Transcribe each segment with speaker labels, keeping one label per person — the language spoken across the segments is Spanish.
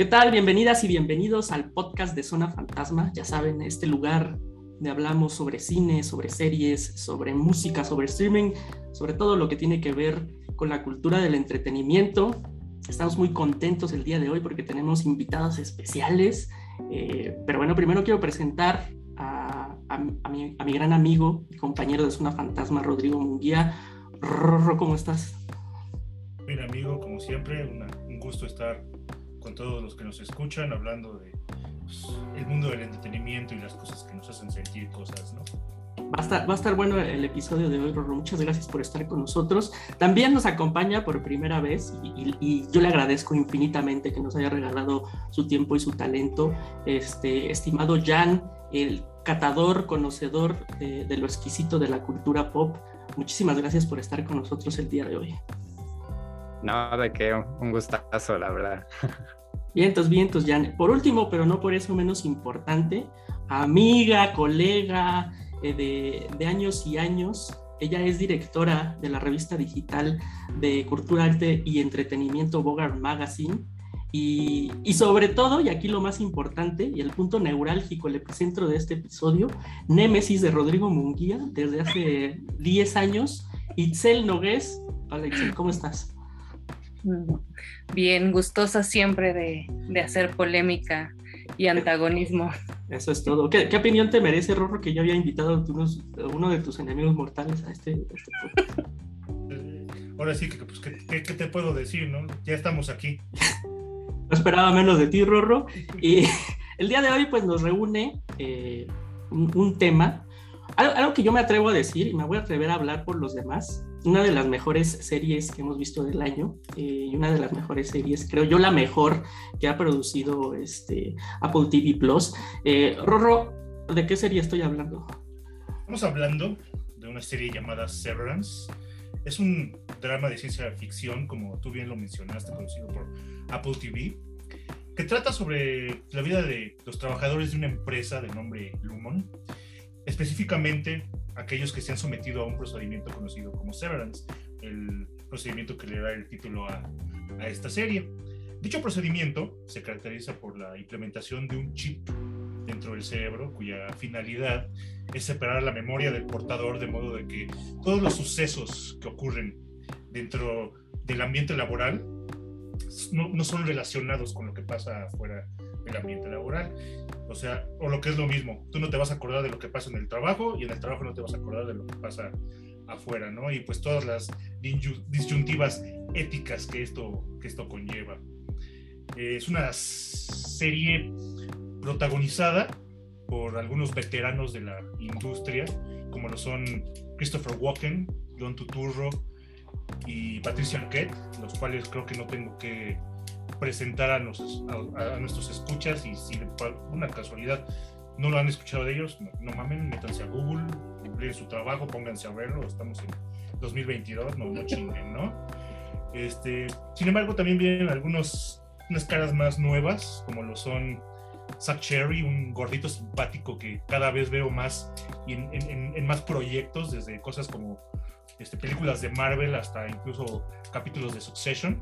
Speaker 1: ¿Qué tal? Bienvenidas y bienvenidos al podcast de Zona Fantasma. Ya saben, este lugar donde hablamos sobre cine, sobre series, sobre música, sobre streaming, sobre todo lo que tiene que ver con la cultura del entretenimiento. Estamos muy contentos el día de hoy porque tenemos invitados especiales. Eh, pero bueno, primero quiero presentar a, mi, gran amigo y compañero de Zona Fantasma, Rodrigo Munguía. Rorro, ¿cómo estás?
Speaker 2: Bien, amigo, como siempre, un gusto estar con todos los que nos escuchan, hablando de pues, el mundo del entretenimiento y las cosas que nos hacen sentir cosas, ¿no?
Speaker 1: Va a, estar, va a estar bueno el episodio de hoy, Rorro. Muchas gracias por estar con nosotros. También nos acompaña por primera vez y, yo le agradezco infinitamente que nos haya regalado su tiempo y su talento. Este estimado Jan, el catador, conocedor de, de lo exquisito de la cultura pop. Muchísimas gracias por estar con nosotros el día de hoy.
Speaker 3: No, de qué, un gustazo, la verdad.
Speaker 1: Vientos, vientos, Jan. Por último, pero no por eso menos importante, amiga, colega eh, de, años y años, ella es directora de la revista digital de Cultura, Arte y Entretenimiento Bogart Magazine. Y, y, sobre todo, y aquí lo más importante, y el punto neurálgico, el epicentro de este episodio, Némesis de Rodrigo Munguía, desde hace 10 años. Itzel Nogués. Hola Itzel, ¿cómo estás?
Speaker 4: Bien, gustosa siempre de, hacer polémica y antagonismo.
Speaker 1: Eso es todo. ¿Qué, opinión te merece, Rorro, que yo había invitado a, uno de tus enemigos mortales a este, este
Speaker 2: eh, Ahora sí, que, pues, ¿qué, te puedo decir, no? Ya estamos aquí.
Speaker 1: no esperaba menos de ti, Rorro. Y el día de hoy, pues, nos reúne eh, un, tema, algo que yo me atrevo a decir y me voy a atrever a hablar por los demás, una de las mejores series que hemos visto del año eh, y una de las mejores series, creo yo la mejor que ha producido este, Apple TV Plus. Eh, Rorro, ¿de qué serie estoy hablando?
Speaker 2: Estamos hablando de una serie llamada Severance. Es un drama de ciencia ficción, como tú bien lo mencionaste, producido por Apple TV, que trata sobre la vida de los trabajadores de una empresa de nombre Lumon, específicamente aquellos que se han sometido a un procedimiento conocido como severance, el procedimiento que le da el título a, esta serie. Dicho procedimiento se caracteriza por la implementación de un chip dentro del cerebro cuya finalidad es separar la memoria del portador de modo de que todos los sucesos que ocurren dentro del ambiente laboral no, son relacionados con lo que pasa afuera del ambiente laboral. O sea, o lo que es lo mismo, tú no te vas a acordar de lo que pasa en el trabajo y en el trabajo no te vas a acordar de lo que pasa afuera, ¿no? Y pues todas las disyuntivas éticas que esto, que esto conlleva. es una serie protagonizada por algunos veteranos de la industria, como lo son Christopher Walken, John Tuturro y Patricia Arquette, los cuales creo que no tengo que presentar a, a, nuestros escuchas y si por una casualidad no lo han escuchado de ellos, no, mamen, métanse a Google, googleen su trabajo, pónganse a verlo, estamos en 2022, no, no chinguen, ¿no? Este, sin embargo, también vienen algunos, unas caras más nuevas, como lo son Zach Cherry, un gordito simpático que cada vez veo más en, en, en más proyectos, desde cosas como este, películas de Marvel hasta incluso capítulos de Succession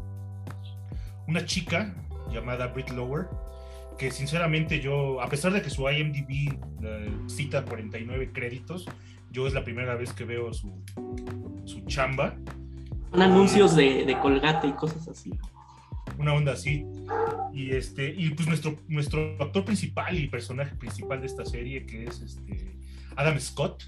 Speaker 2: una chica llamada Brit Lower, que sinceramente yo, a pesar de que su IMDb eh, cita 49 créditos, yo es la primera vez que veo su, su chamba.
Speaker 1: Son anuncios de, de, colgate y cosas así.
Speaker 2: Una onda así. Y este, y pues nuestro, nuestro actor principal y personaje principal de esta serie, que es este Adam Scott,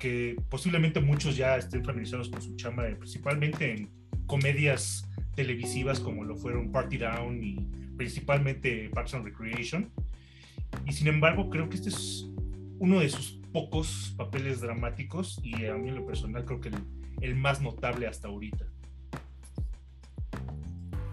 Speaker 2: que posiblemente muchos ya estén familiarizados con su chamba, principalmente en comedias televisivas como lo fueron Party Down y principalmente Parks and Recreation. Y sin embargo, creo que este es uno de sus pocos papeles dramáticos y a mí en lo personal creo que el, más notable hasta ahorita.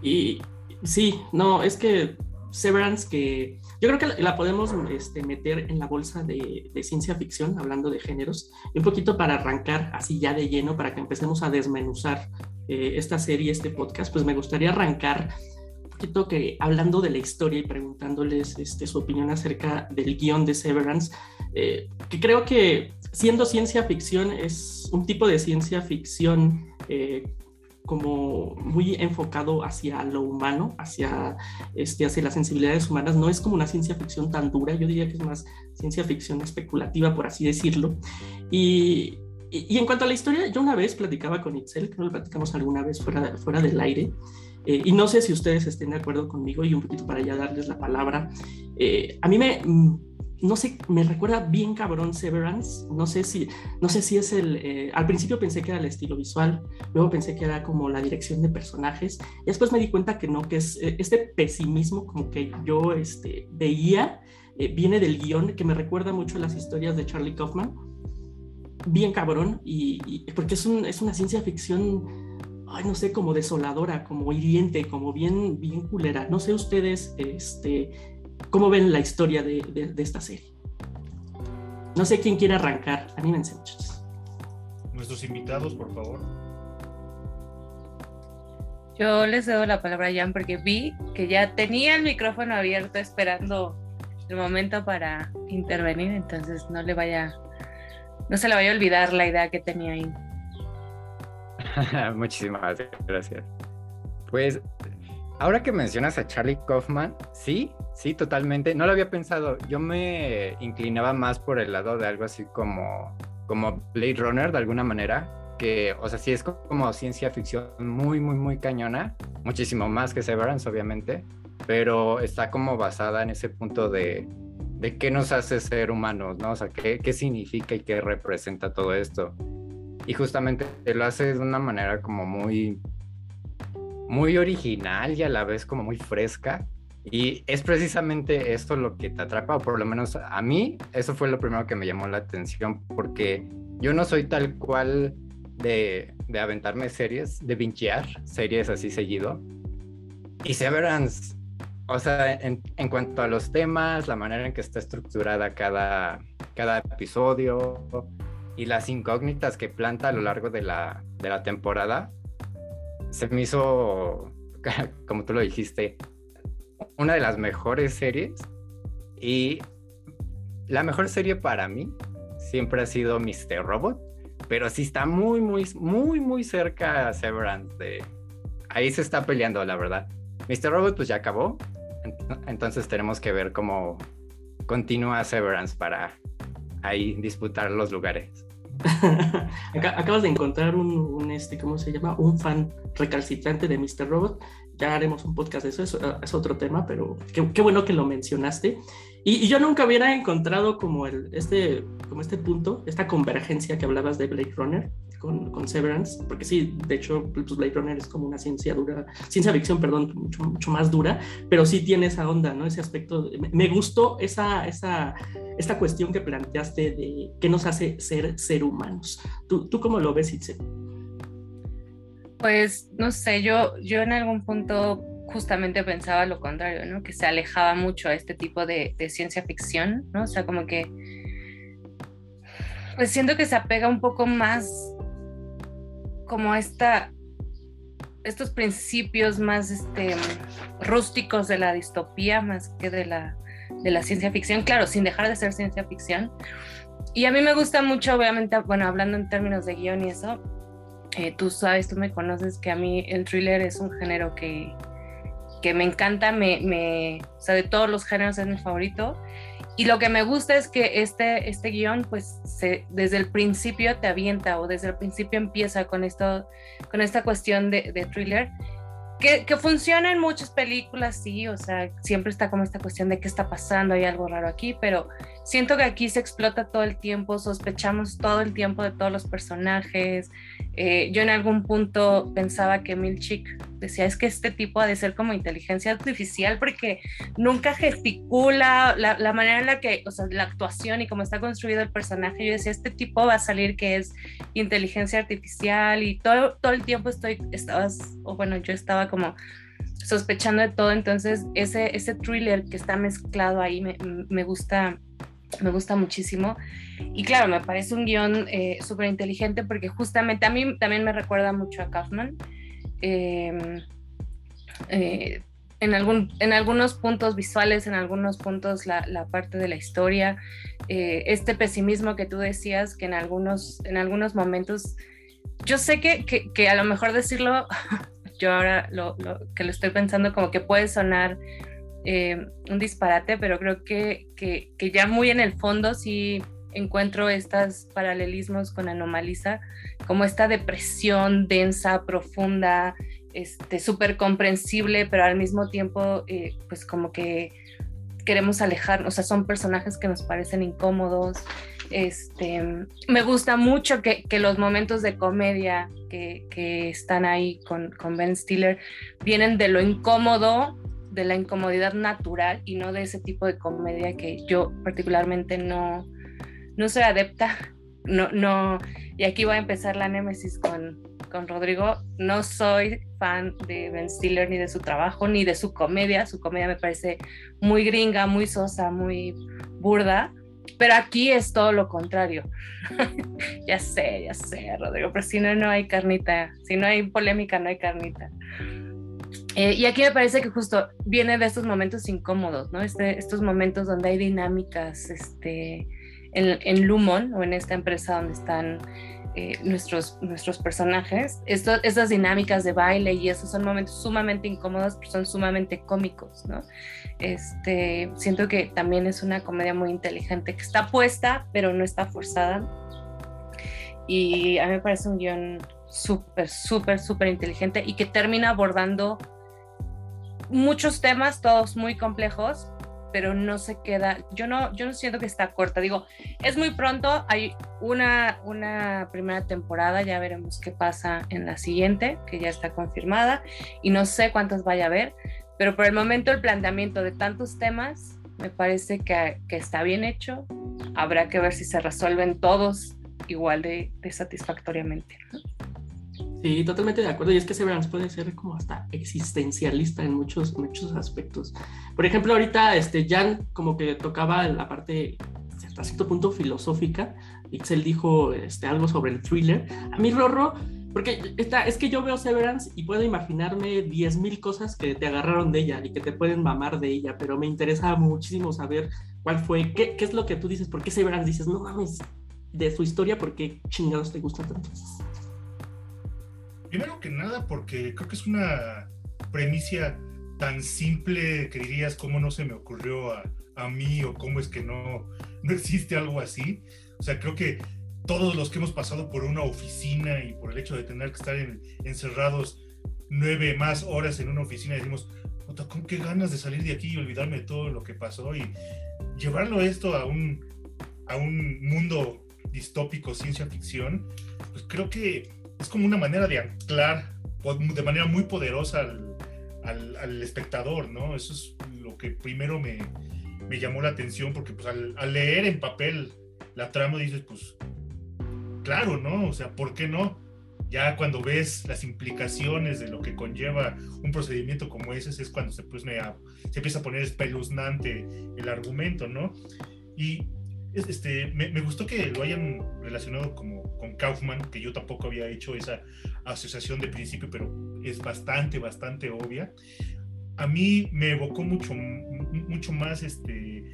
Speaker 1: Y sí, no, es que Severance, que yo creo que la, podemos este, meter en la bolsa de, ciencia ficción, hablando de géneros, y un poquito para arrancar así ya de lleno, para que empecemos a desmenuzar eh, esta serie, este podcast, pues me gustaría arrancar un poquito que hablando de la historia y preguntándoles este, su opinión acerca del guion de Severance, eh, que creo que siendo ciencia ficción es un tipo de ciencia ficción eh, como muy enfocado hacia lo humano, hacia, este, hacia las sensibilidades humanas. No es como una ciencia ficción tan dura, yo diría que es más ciencia ficción especulativa, por así decirlo. Y, y, en cuanto a la historia, yo una vez platicaba con Itzel, que no lo platicamos alguna vez fuera, fuera del aire, eh, y no sé si ustedes estén de acuerdo conmigo y un poquito para ya darles la palabra. Eh, a mí me, no sé, me recuerda bien cabrón Severance. No sé si, no sé si es el. Eh, al principio pensé que era el estilo visual, luego pensé que era como la dirección de personajes, y después me di cuenta que no, que es este pesimismo como que yo este, veía, viene del guion que me recuerda mucho las historias de Charlie Kaufman. Bien cabrón, y, porque es, un, es una ciencia ficción ay, no sé, como desoladora, como hiriente, como bien, bien culera. No sé ustedes, este, cómo ven la historia de, de, esta serie. No sé quién quiere arrancar. Anímense, muchachos.
Speaker 2: Nuestros invitados, por favor.
Speaker 4: Yo les doy la palabra a Jan porque vi que ya tenía el micrófono abierto esperando el momento para intervenir, entonces no le vaya, no se le vaya a olvidar la idea que tenía ahí.
Speaker 3: Muchísimas gracias. Pues ahora que mencionas a Charlie Kaufman, sí, sí, totalmente. No lo había pensado. Yo me inclinaba más por el lado de algo así como, como Blade Runner, de alguna manera. Que, o sea, sí es como ciencia ficción muy, muy, muy cañona. Muchísimo más que Severance, obviamente. Pero está como basada en ese punto de, de qué nos hace ser humanos, ¿no? O sea, qué, qué significa y qué representa todo esto y justamente lo hace de una manera como muy muy original y a la vez como muy fresca. Y es precisamente esto lo que te atrapa o por lo menos a mí eso fue lo primero que me llamó la atención porque yo no soy tal cual de, de aventarme series, de vinchear series así seguido. Y Severance o sea, en, en, cuanto a los temas, la manera en que está estructurada cada, cada episodio, y las incógnitas que planta a lo largo de la, de la temporada, se me hizo, como tú lo dijiste, una de las mejores series. Y la mejor serie para mí siempre ha sido Mr. Robot, pero sí está muy, muy, muy, muy cerca a Severance. De... Ahí se está peleando, la verdad. Mr. Robot pues ya acabó, entonces tenemos que ver cómo continúa Severance para ahí disputar los lugares.
Speaker 1: acabas de encontrar un, este, ¿cómo se llama? Un fan recalcitrante de Mr. Robot. Ya haremos un podcast de eso, es, otro tema, pero qué, bueno que lo mencionaste. Y, yo nunca hubiera encontrado como, el, este, como este punto, esta convergencia que hablabas de Blade Runner con, con Severance, porque sí, de hecho, pues Blade Runner es como una ciencia dura, ciencia ficción, perdón, mucho, mucho más dura, pero sí tiene esa onda, ¿no? Ese aspecto. me, gustó esa, esa, esta cuestión que planteaste de qué nos hace ser ser humanos. ¿Tú, tú cómo lo ves, Itze?
Speaker 4: Pues no sé, yo, yo en algún punto justamente pensaba lo contrario, ¿no? Que se alejaba mucho a este tipo de, de ciencia ficción, ¿no? O sea, como que pues siento que se apega un poco más como esta, estos principios más este, rústicos de la distopía más que de la, de la ciencia ficción, claro, sin dejar de ser ciencia ficción. Y a mí me gusta mucho, obviamente, bueno, hablando en términos de guion y eso, eh, tú sabes, tú me conoces que a mí el thriller es un género que, que me encanta, me, me, o sea, de todos los géneros es mi favorito. Y lo que me gusta es que este, este guion, pues se, desde el principio te avienta o desde el principio empieza con, esto, con esta cuestión de, de thriller que, que, funciona en muchas películas, sí, o sea, siempre está como esta cuestión de qué está pasando, hay algo raro aquí, pero siento que aquí se explota todo el tiempo, sospechamos todo el tiempo de todos los personajes. Eh, yo en algún punto pensaba que Milchik decía, es que este tipo ha de ser como inteligencia artificial porque nunca gesticula, la, la manera en la que, o sea, la actuación y cómo está construido el personaje, yo decía, este tipo va a salir que es inteligencia artificial y todo, todo el tiempo estoy, estabas, o bueno, yo estaba como sospechando de todo, entonces ese, ese thriller que está mezclado ahí me, me gusta me gusta muchísimo. Y claro, me parece un guion eh, súper inteligente porque justamente a mí también me recuerda mucho a Kaufman. Em, eh, en, algún, en algunos puntos visuales, en algunos puntos la, la parte de la historia, eh, este pesimismo que tú decías, que en algunos, en algunos momentos yo sé que, que, a lo mejor decirlo, yo ahora lo, que lo estoy pensando como que puede sonar eh, un disparate, pero creo que, que, ya muy en el fondo sí encuentro estos paralelismos con Anomalisa, como esta depresión densa, profunda, este, súper comprensible, pero al mismo tiempo, eh, pues como que queremos alejarnos, o sea, son personajes que nos parecen incómodos. Este, me gusta mucho que, que los momentos de comedia que, que están ahí con, con, Ben Stiller vienen de lo incómodo, de la incomodidad natural y no de ese tipo de comedia que yo particularmente no, no soy adepta. No, no, y aquí va a empezar la némesis con, con Rodrigo. No soy fan de Ben Stiller ni de su trabajo ni de su comedia. Su comedia me parece muy gringa, muy sosa, muy burda. Pero aquí es todo lo contrario. ya sé, ya sé, Rodrigo, pero si no, no hay carnita. Si no hay polémica, no hay carnita. Eh, y aquí me parece que justo viene de estos momentos incómodos, ¿no? Este, estos momentos donde hay dinámicas este, en, en Lumon o en esta empresa donde están eh, nuestros, nuestros personajes, Esto, estas dinámicas de baile y esos son momentos sumamente incómodos, pero son sumamente cómicos, ¿no? Este, siento que también es una comedia muy inteligente, que está puesta, pero no está forzada. Y a mí me parece un guion súper, súper, súper inteligente y que termina abordando muchos temas, todos muy complejos, pero no se queda, yo no, yo no siento que está corta, digo, es muy pronto, hay una, una primera temporada, ya veremos qué pasa en la siguiente, que ya está confirmada, y no sé cuántas vaya a haber, pero por el momento el planteamiento de tantos temas me parece que, que está bien hecho, habrá que ver si se resuelven todos igual de, de satisfactoriamente.
Speaker 1: Sí, totalmente de acuerdo. Y es que Severance puede ser como hasta existencialista en muchos, muchos aspectos. Por ejemplo, ahorita este, Jan como que tocaba la parte hasta cierto punto filosófica. Ixel dijo este, algo sobre el thriller. A mí, Rorro, porque está, es que yo veo Severance y puedo imaginarme 10.000 cosas que te agarraron de ella y que te pueden mamar de ella, pero me interesa muchísimo saber cuál fue, qué, qué es lo que tú dices, por qué Severance dices, no mames, de su historia, por qué chingados te gustan tanto.
Speaker 2: Primero que nada, porque creo que es una premisa tan simple que dirías cómo no se me ocurrió a, a mí o cómo es que no, no existe algo así. O sea, creo que todos los que hemos pasado por una oficina y por el hecho de tener que estar encerrados nueve más horas en una oficina, decimos, con qué ganas de salir de aquí y olvidarme de todo lo que pasó y llevarlo esto a un, a un mundo distópico, ciencia ficción, pues creo que es como una manera de anclar de manera muy poderosa al, al, espectador, ¿no? Eso es lo que primero me, me llamó la atención, porque pues al, leer en papel la trama dices, pues, claro, ¿no? O sea, ¿por qué no? Ya cuando ves las implicaciones de lo que conlleva un procedimiento como ese, es cuando se, pues, me, se empieza a poner espeluznante el argumento, ¿no? Y este, me, me, gustó que lo hayan relacionado como con Kaufman, que yo tampoco había hecho esa asociación de principio, pero es bastante, bastante obvia. A mí me evocó mucho, mucho más este,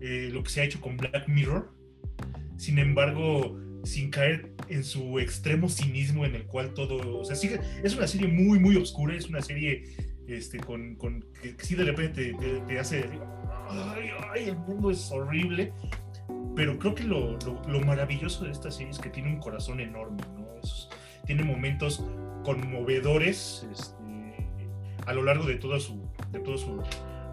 Speaker 2: eh, lo que se ha hecho con Black Mirror. Sin embargo, sin caer en su extremo cinismo en el cual todo, o sea, sigue, es una serie muy, muy oscura, es una serie este, con, con que, sí de repente te, te hace, ay, ay, el mundo es horrible, pero creo que lo, lo, maravilloso de esta serie es que tiene un corazón enorme, ¿no? tiene momentos conmovedores este, a lo largo de todo su, de todo su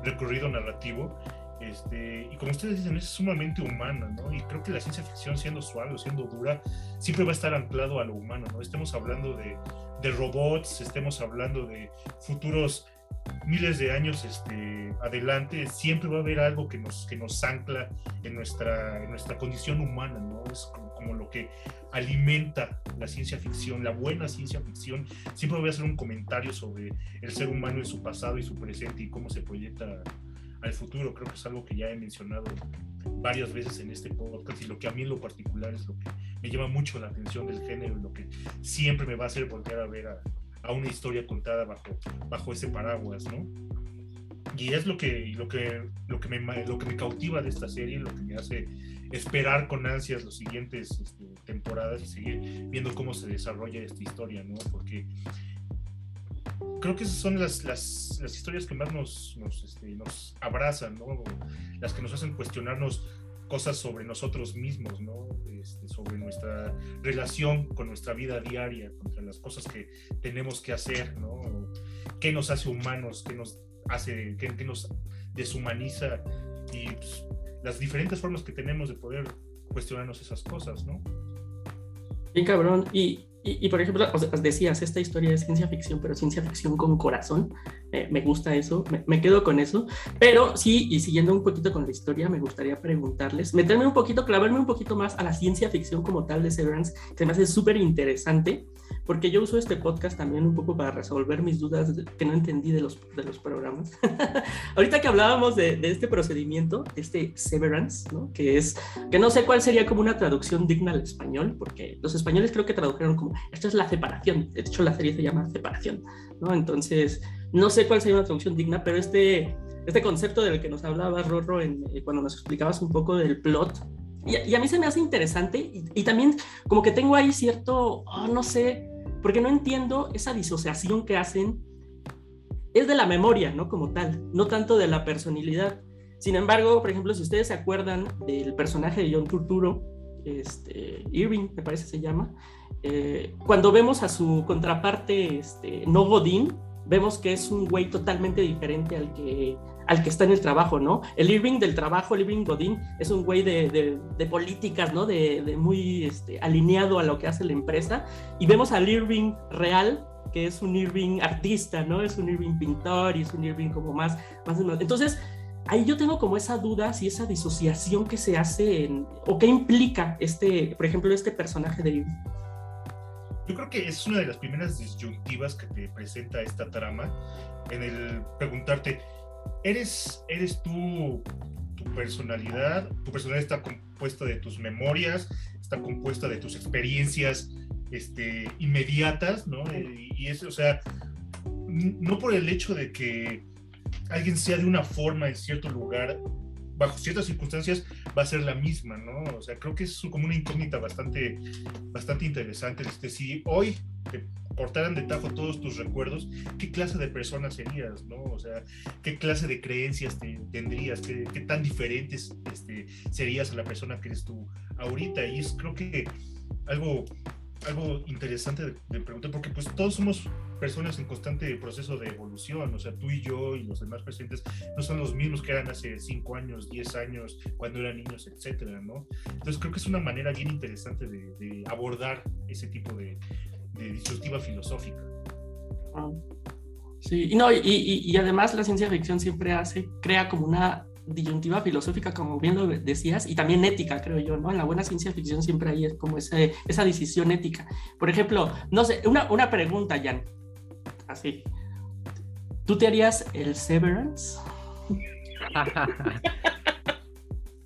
Speaker 2: recorrido narrativo. Este, y como ustedes dicen, es sumamente humana, ¿no? Y creo que la ciencia ficción, siendo suave o siendo dura, siempre va a estar anclado a lo humano, ¿no? Estemos hablando de, de robots, estemos hablando de futuros miles de años este, adelante, siempre va a haber algo que nos, que nos ancla en nuestra, en nuestra condición humana, ¿no? Es como, lo que alimenta la ciencia ficción, la buena ciencia ficción. Siempre voy a hacer un comentario sobre el ser humano en su pasado y su presente y cómo se proyecta al futuro. Creo que es algo que ya he mencionado varias veces en este podcast y lo que a mí en lo particular es lo que me llama mucho la atención del género y lo que siempre me va a hacer volver a ver a, a una historia contada bajo, bajo ese paraguas, ¿no? y es lo que, lo, que, lo, que me, lo que me cautiva de esta serie, lo que me hace esperar con ansias las siguientes este, temporadas y seguir viendo cómo se desarrolla esta historia, ¿no? Porque creo que esas son las, las, las historias que más nos, nos, este, nos, abrazan, ¿no? Las que nos hacen cuestionarnos cosas sobre nosotros mismos, ¿no? Este, sobre nuestra relación con nuestra vida diaria, contra las cosas que tenemos que hacer, ¿no? ¿Qué nos hace humanos? ¿Qué nos hace, qué, nos deshumaniza? Y pues, las diferentes formas que tenemos de poder cuestionarnos esas cosas, ¿no?
Speaker 1: Bien cabrón. Y, y, por ejemplo, decías, esta historia es ciencia ficción, pero ciencia ficción con corazón. Eh, me gusta eso, me, quedo con eso. Pero sí, y siguiendo un poquito con la historia, me gustaría preguntarles, meterme un poquito, clavarme un poquito más a la ciencia ficción como tal de Severance, que me hace súper interesante porque yo uso este podcast también un poco para resolver mis dudas que no entendí de los, de los programas. Ahorita que hablábamos de, de, este procedimiento, este severance, ¿no? que es, que no sé cuál sería como una traducción digna al español, porque los españoles creo que tradujeron como, esto es la separación, de hecho la serie se llama separación, ¿no? Entonces, no sé cuál sería una traducción digna, pero este, este concepto del que nos hablaba Rorro en, eh, cuando nos explicabas un poco del plot, y, a mí se me hace interesante y, y, también como que tengo ahí cierto, oh, no sé, porque no entiendo esa disociación que hacen. Es de la memoria, ¿no? Como tal, no tanto de la personalidad. Sin embargo, por ejemplo, si ustedes se acuerdan del personaje de John Turturro, este, Irving, me parece se llama, eh, cuando vemos a su contraparte, este, no Godín, vemos que es un güey totalmente diferente al que, al que está en el trabajo, ¿no? El Irving del trabajo, el Irving Godín, es un güey de, de, políticas, ¿no? De, muy este, alineado a lo que hace la empresa. Y vemos al Irving real, que es un Irving artista, ¿no? Es un Irving pintor y es un Irving como más... más Entonces, ahí yo tengo como esa duda, si esa disociación que se hace en, o qué implica este, por ejemplo, este personaje de Irving.
Speaker 2: Yo creo que es una de las primeras disyuntivas que te presenta esta trama en el preguntarte, eres, eres tú tu personalidad, tu personalidad está compuesta de tus memorias, está compuesta de tus experiencias este, inmediatas, ¿no? Y, eso, o sea, no por el hecho de que alguien sea de una forma en cierto lugar, bajo ciertas circunstancias, va a ser la misma, ¿no? O sea, creo que es como una incógnita bastante, bastante interesante. Este, si hoy cortaran de tajo todos tus recuerdos, ¿qué clase de persona serías, no? O sea, ¿qué clase de creencias tendrías? ¿Qué, tan diferentes este, serías a la persona que eres tú ahorita? Y es creo que algo, algo interesante de, de preguntar, porque pues todos somos personas en constante proceso de evolución, o sea, tú y yo y los demás presentes no son los mismos que eran hace 5 años, 10 años, cuando eran niños, etcétera, ¿no? Entonces creo que es una manera bien interesante de, abordar ese tipo de, disyuntiva filosófica.
Speaker 1: Sí, y, no, y, además la ciencia ficción siempre hace, crea como una disyuntiva filosófica, como bien lo decías, y también ética, creo yo, ¿no? En la buena ciencia ficción siempre hay como esa decisión ética. Por ejemplo, no sé, una pregunta, Jan, así. ¿Tú te harías el Severance?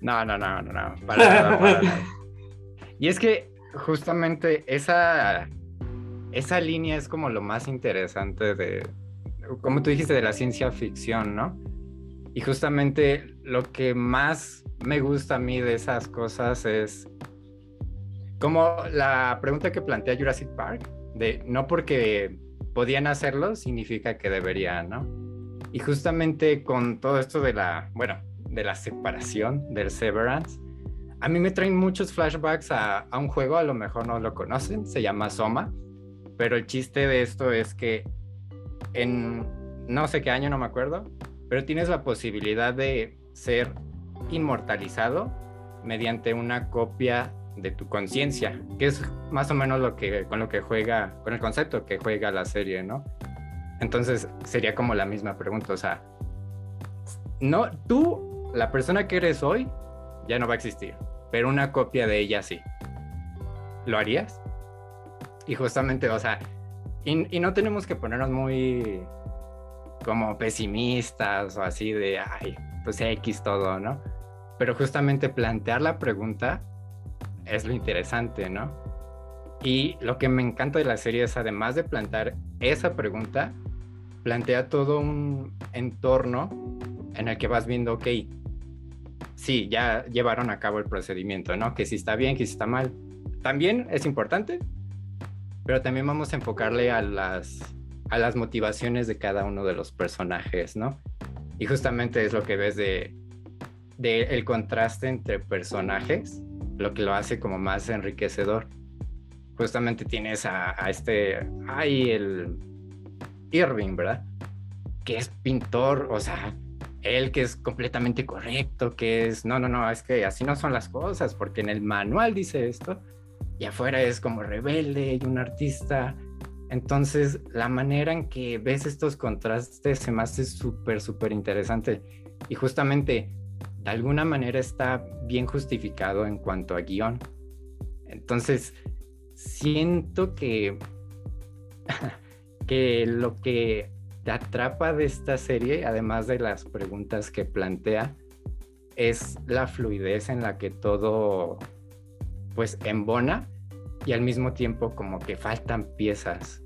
Speaker 3: no, no, no, no, no. Y es que justamente esa esa línea es como lo más interesante de, como tú dijiste, de la ciencia ficción, ¿no? Y justamente lo que más me gusta a mí de esas cosas es como la pregunta que plantea Jurassic Park, de no porque podían hacerlo significa que deberían, ¿no? Y justamente con todo esto de la, bueno, de la separación, del severance, a mí me traen muchos flashbacks a, a un juego, a lo mejor no lo conocen, se llama Soma pero el chiste de esto es que en no sé qué año, no me acuerdo, pero tienes la posibilidad de ser inmortalizado mediante una copia de tu conciencia, que es más o menos lo que con lo que juega, con el concepto que juega la serie, ¿no? Entonces sería como la misma pregunta, o sea, no tú, la persona que eres hoy ya no va a existir, pero una copia de ella sí. ¿Lo harías? Y justamente, o sea, y, no tenemos que ponernos muy como pesimistas o así de, ay, pues X todo, ¿no? Pero justamente plantear la pregunta es lo interesante, ¿no? Y lo que me encanta de la serie es, además de plantear esa pregunta, plantea todo un entorno en el que vas viendo, ok, sí, ya llevaron a cabo el procedimiento, ¿no? Que si está bien, que si está mal. También es importante, pero también vamos a enfocarle a las, a las motivaciones de cada uno de los personajes, ¿no? Y justamente es lo que ves de, de el contraste entre personajes, lo que lo hace como más enriquecedor. Justamente tienes a, a este, ay, el Irving, ¿verdad? Que es pintor, o sea, él que es completamente correcto, que es, no, no, no, es que así no son las cosas, porque en el manual dice esto, y afuera es como rebelde y un artista. Entonces, la manera en que ves estos contrastes se me hace súper, súper interesante. Y justamente, de alguna manera está bien justificado en cuanto a guion. Entonces, siento que, que lo que te atrapa de esta serie, además de las preguntas que plantea, es la fluidez en la que todo pues embona y al mismo tiempo como que faltan piezas.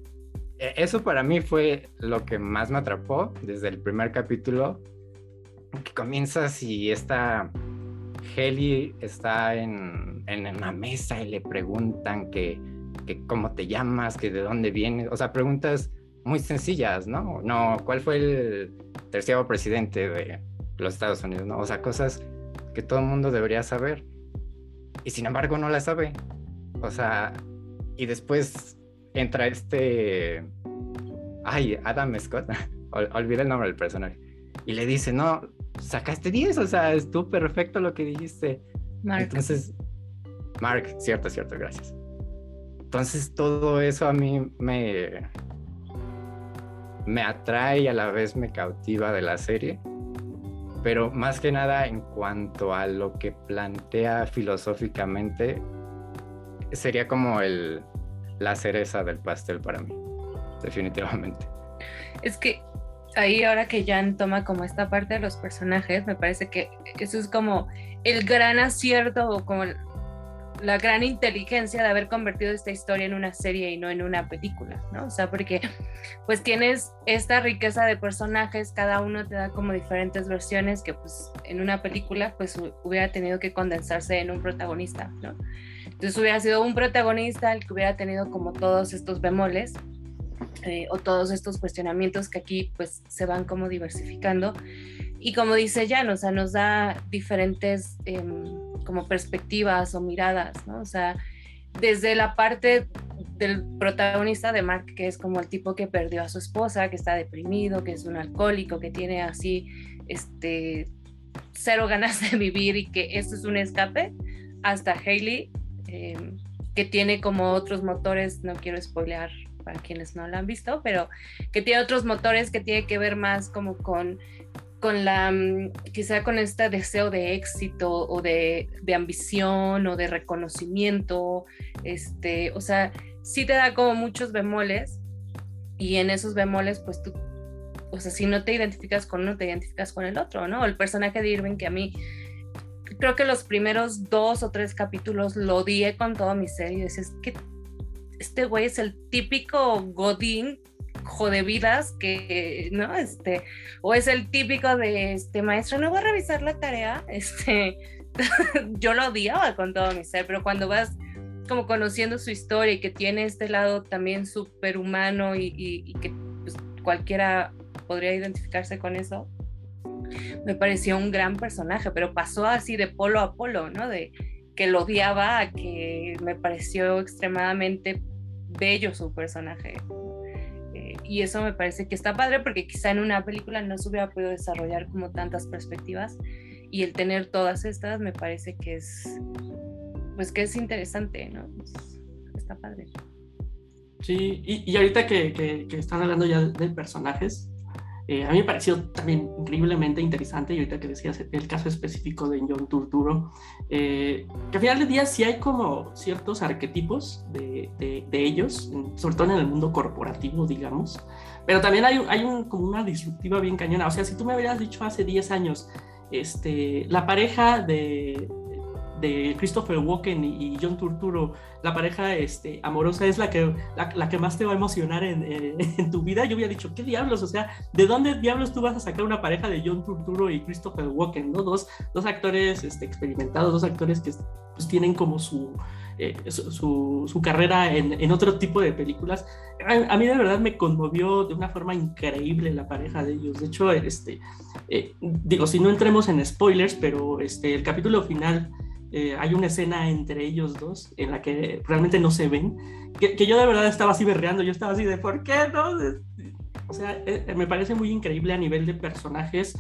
Speaker 3: E, eso para mí fue lo que más me atrapó desde el primer capítulo, que comienzas y esta Heli está en, en una mesa y le preguntan que, que cómo te llamas, que de dónde vienes, o sea, preguntas muy sencillas, ¿no? No, ¿cuál fue el tercer presidente de los Estados Unidos, ¿no? O sea, cosas que todo el mundo debería saber. Y sin embargo no la sabe. O sea, y después entra este... Ay, Adam Scott. olvida el nombre del personaje. Y le dice, no, sacaste 10, o sea, estuvo perfecto lo que dijiste. Mark. Entonces, Mark, cierto, cierto, gracias. Entonces todo eso a mí me, me atrae y a la vez me cautiva de la serie. Pero más que nada en cuanto a lo que plantea filosóficamente, sería como el, la cereza del pastel para mí, definitivamente.
Speaker 4: Es que ahí ahora que Jan toma como esta parte de los personajes, me parece que eso es como el gran acierto o como la gran inteligencia de haber convertido esta historia en una serie y no en una película, ¿no? O sea, porque pues tienes esta riqueza de personajes, cada uno te da como diferentes versiones que pues en una película pues hubiera tenido que condensarse en un protagonista, ¿no? Entonces hubiera sido un protagonista el que hubiera tenido como todos estos bemoles eh, o todos estos cuestionamientos que aquí pues se van como diversificando y como dice Jan, o sea, nos da diferentes... Em, como perspectivas o miradas, ¿no? O sea, desde la parte del protagonista de Mark, que es como el tipo que perdió a su esposa, que está deprimido, que es un alcohólico, que tiene así, este, cero ganas de vivir y que esto es un escape, hasta Hailey, em, que tiene como otros motores, no quiero spoilear para quienes no lo han visto, pero que tiene otros motores que tiene que ver más como con con la, mm, quizá con este deseo de éxito o de, ambición o de reconocimiento, este, o sea, sí te da como muchos bemoles y en esos bemoles, pues tú, o sea, si no te identificas con uno, te identificas con el otro, ¿no? El personaje de Irving que a mí, creo que los primeros dos o tres capítulos lo odié con toda mi serie, es que este güey es el típico Godín jodevidas que, ¿no? Este, o es el típico de, este, maestro, no voy a revisar la tarea, este, yo lo odiaba con todo mi ser, pero cuando vas como conociendo su historia y que tiene este lado también superhumano y, y, que pues, cualquiera podría identificarse con eso, me pareció un gran personaje, pero pasó así de polo a polo, ¿no? De que lo odiaba a que me pareció extremadamente bello su personaje y eso me parece que está padre porque quizá en una película no se hubiera podido desarrollar como tantas perspectivas y el tener todas estas me parece que es pues que es interesante, ¿no? Pues, está padre.
Speaker 1: Sí, y, y ahorita que, que, que, están hablando ya de personajes, eh, a mí me pareció también increíblemente interesante, y ahorita que decías el caso específico de John Turturro, eh, que al final del día sí hay como ciertos arquetipos de, de, ellos, sobre todo en el mundo corporativo, digamos, pero también hay, hay un, como una disruptiva bien cañona. O sea, si tú me hubieras dicho hace 10 años, este, la pareja de, de Christopher Walken y, John Turturro, la pareja este, amorosa es la que, la, que más te va a emocionar en, en, tu vida, yo había dicho, ¿qué diablos? O sea, ¿de dónde diablos tú vas a sacar una pareja de John Turturro y Christopher Walken? ¿no? Dos, dos actores este, experimentados, dos actores que pues, tienen como su, eh, su, su, carrera en, en, otro tipo de películas. A, mí de verdad me conmovió de una forma increíble la pareja de ellos. De hecho, este, eh, digo, si no entremos en spoilers, pero este, el capítulo final eh, hay una escena entre ellos dos en la que realmente no se ven, que, que, yo de verdad estaba así berreando, yo estaba así de, ¿por qué no? O sea, eh, me parece muy increíble a nivel de personajes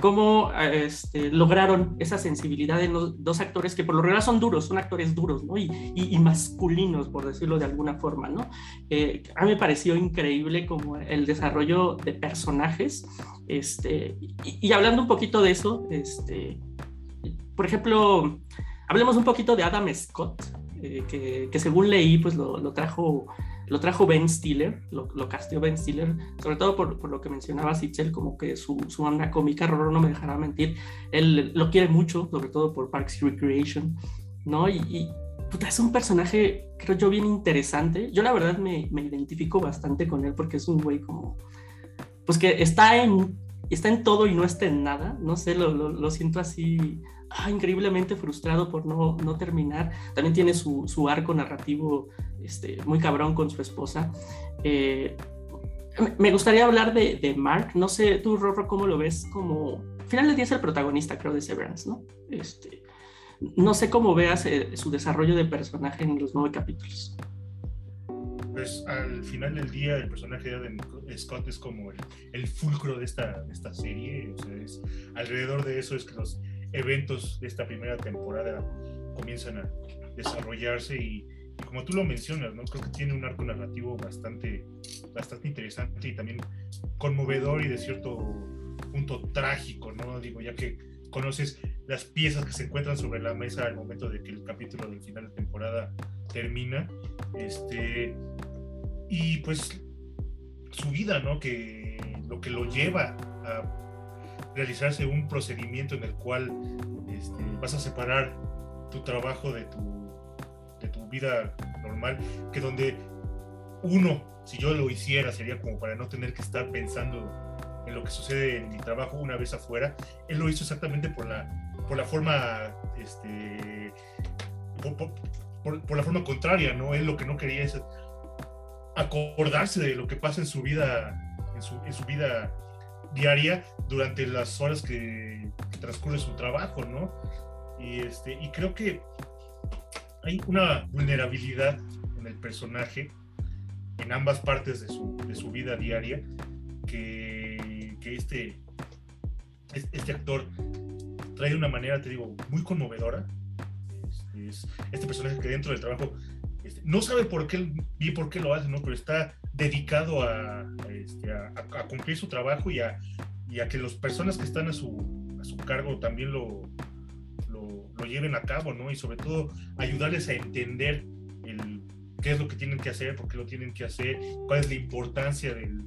Speaker 1: cómo este, lograron esa sensibilidad en los dos actores que por lo general son duros, son actores duros ¿no? y, y, masculinos, por decirlo de alguna forma. ¿no? Eh, a mí me pareció increíble como el desarrollo de personajes. Este, y, y, hablando un poquito de eso, este, por ejemplo, hablemos un poquito de Adam Scott, eh, que, que, según leí, pues lo, lo, trajo, lo trajo Ben Stiller, lo, lo Ben Stiller, sobre todo por, por lo que mencionaba Sitchell, como que su, su onda cómica, Roro no me dejará mentir, él lo quiere mucho, sobre todo por Parks Recreation, ¿no? Y, y puta, es un personaje, creo yo, bien interesante. Yo la verdad me, me identifico bastante con él porque es un güey como, pues que está en, está en todo y no está en nada, no sé, lo, siento así ah, increíblemente frustrado por no, terminar. También tiene su, arco narrativo este, muy cabrón con su esposa. Eh, me gustaría hablar de, de, Mark. No sé, tú, Rorro, ¿cómo lo ves? Como, al final del día es el protagonista, creo, de Severance, ¿no? Este, no sé cómo veas eh, su desarrollo de personaje en los nueve capítulos.
Speaker 2: Pues al final del día el personaje de Scott es como el, el fulcro de esta, de esta serie. O sea, es, alrededor de eso es que los eventos de esta primera temporada comienzan a desarrollarse y, y, como tú lo mencionas, ¿no? creo que tiene un arco narrativo bastante, bastante interesante y también conmovedor y de cierto punto trágico, ¿no? Digo, ya que conoces las piezas que se encuentran sobre la mesa al momento de que el capítulo del final de temporada termina, este, y pues su vida, ¿no? Que lo que lo lleva a realizarse un procedimiento en el cual este, vas a separar tu trabajo de tu, de tu vida normal, que donde uno, si yo lo hiciera, sería como para no tener que estar pensando en lo que sucede en mi trabajo una vez afuera. Él lo hizo exactamente por la, por la forma, este, por, por, por la forma contraria, ¿no? Él lo que no quería es acordarse de lo que pasa en su vida, en su, su vida diaria durante las horas que, transcurre su trabajo, ¿no? Y, este, y creo que hay una vulnerabilidad en el personaje, en ambas partes de su, de su vida diaria, que, que este, este actor trae de una manera, te digo, muy conmovedora. Este, es, este personaje que dentro del trabajo no sabe por qué y por qué lo hace, ¿no? Pero está dedicado a, este, cumplir su trabajo y a, que las personas que están a su, cargo también lo, lleven a cabo, ¿no? Y sobre todo ayudarles a entender qué es lo que tienen que hacer, por qué lo tienen que hacer, cuál es la importancia del,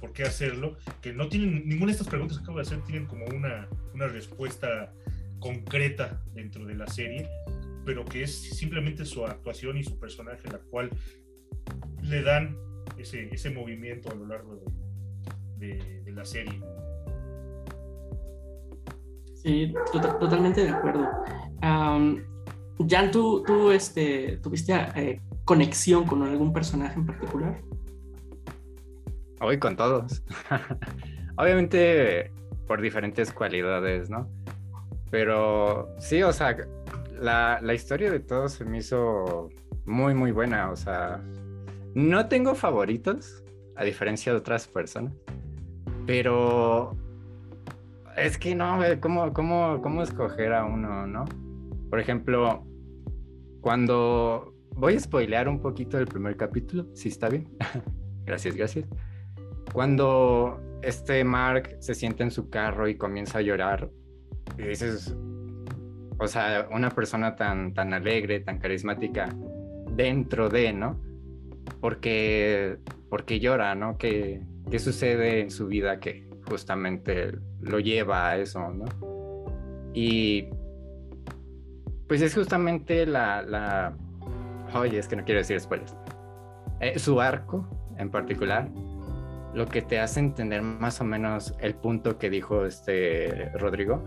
Speaker 2: por qué hacerlo, que no tienen, ninguna de estas preguntas que acabo de hacer tienen como una respuesta concreta dentro de la serie pero que es simplemente su actuación y su personaje la cual le dan ese, ese movimiento a lo largo de, de, de la serie.
Speaker 1: Sí, to totalmente de acuerdo. Um, Jan, ¿tú, tú este, tuviste eh, conexión con algún personaje en particular?
Speaker 3: Hoy con todos. Obviamente por diferentes cualidades, ¿no? Pero sí, o sea, la, la, historia de todos se me hizo muy, muy buena. O sea, no tengo favoritos, a diferencia de otras personas, pero es que no, ¿cómo, cómo, cómo escoger a uno, no? Por ejemplo, cuando voy a spoilear un poquito el primer capítulo, si está bien. gracias, gracias. Cuando este Mark se siente en su carro y comienza a llorar, y dices, o sea, una persona tan, tan alegre, tan carismática dentro de, ¿no? Porque, porque llora, ¿no? ¿Qué, ¿Qué sucede en su vida que justamente lo lleva a eso, ¿no? Y pues es justamente la, la... Oye, es que no quiero decir spoilers. Eh, su arco en particular, lo que te hace entender más o menos el punto que dijo este Rodrigo,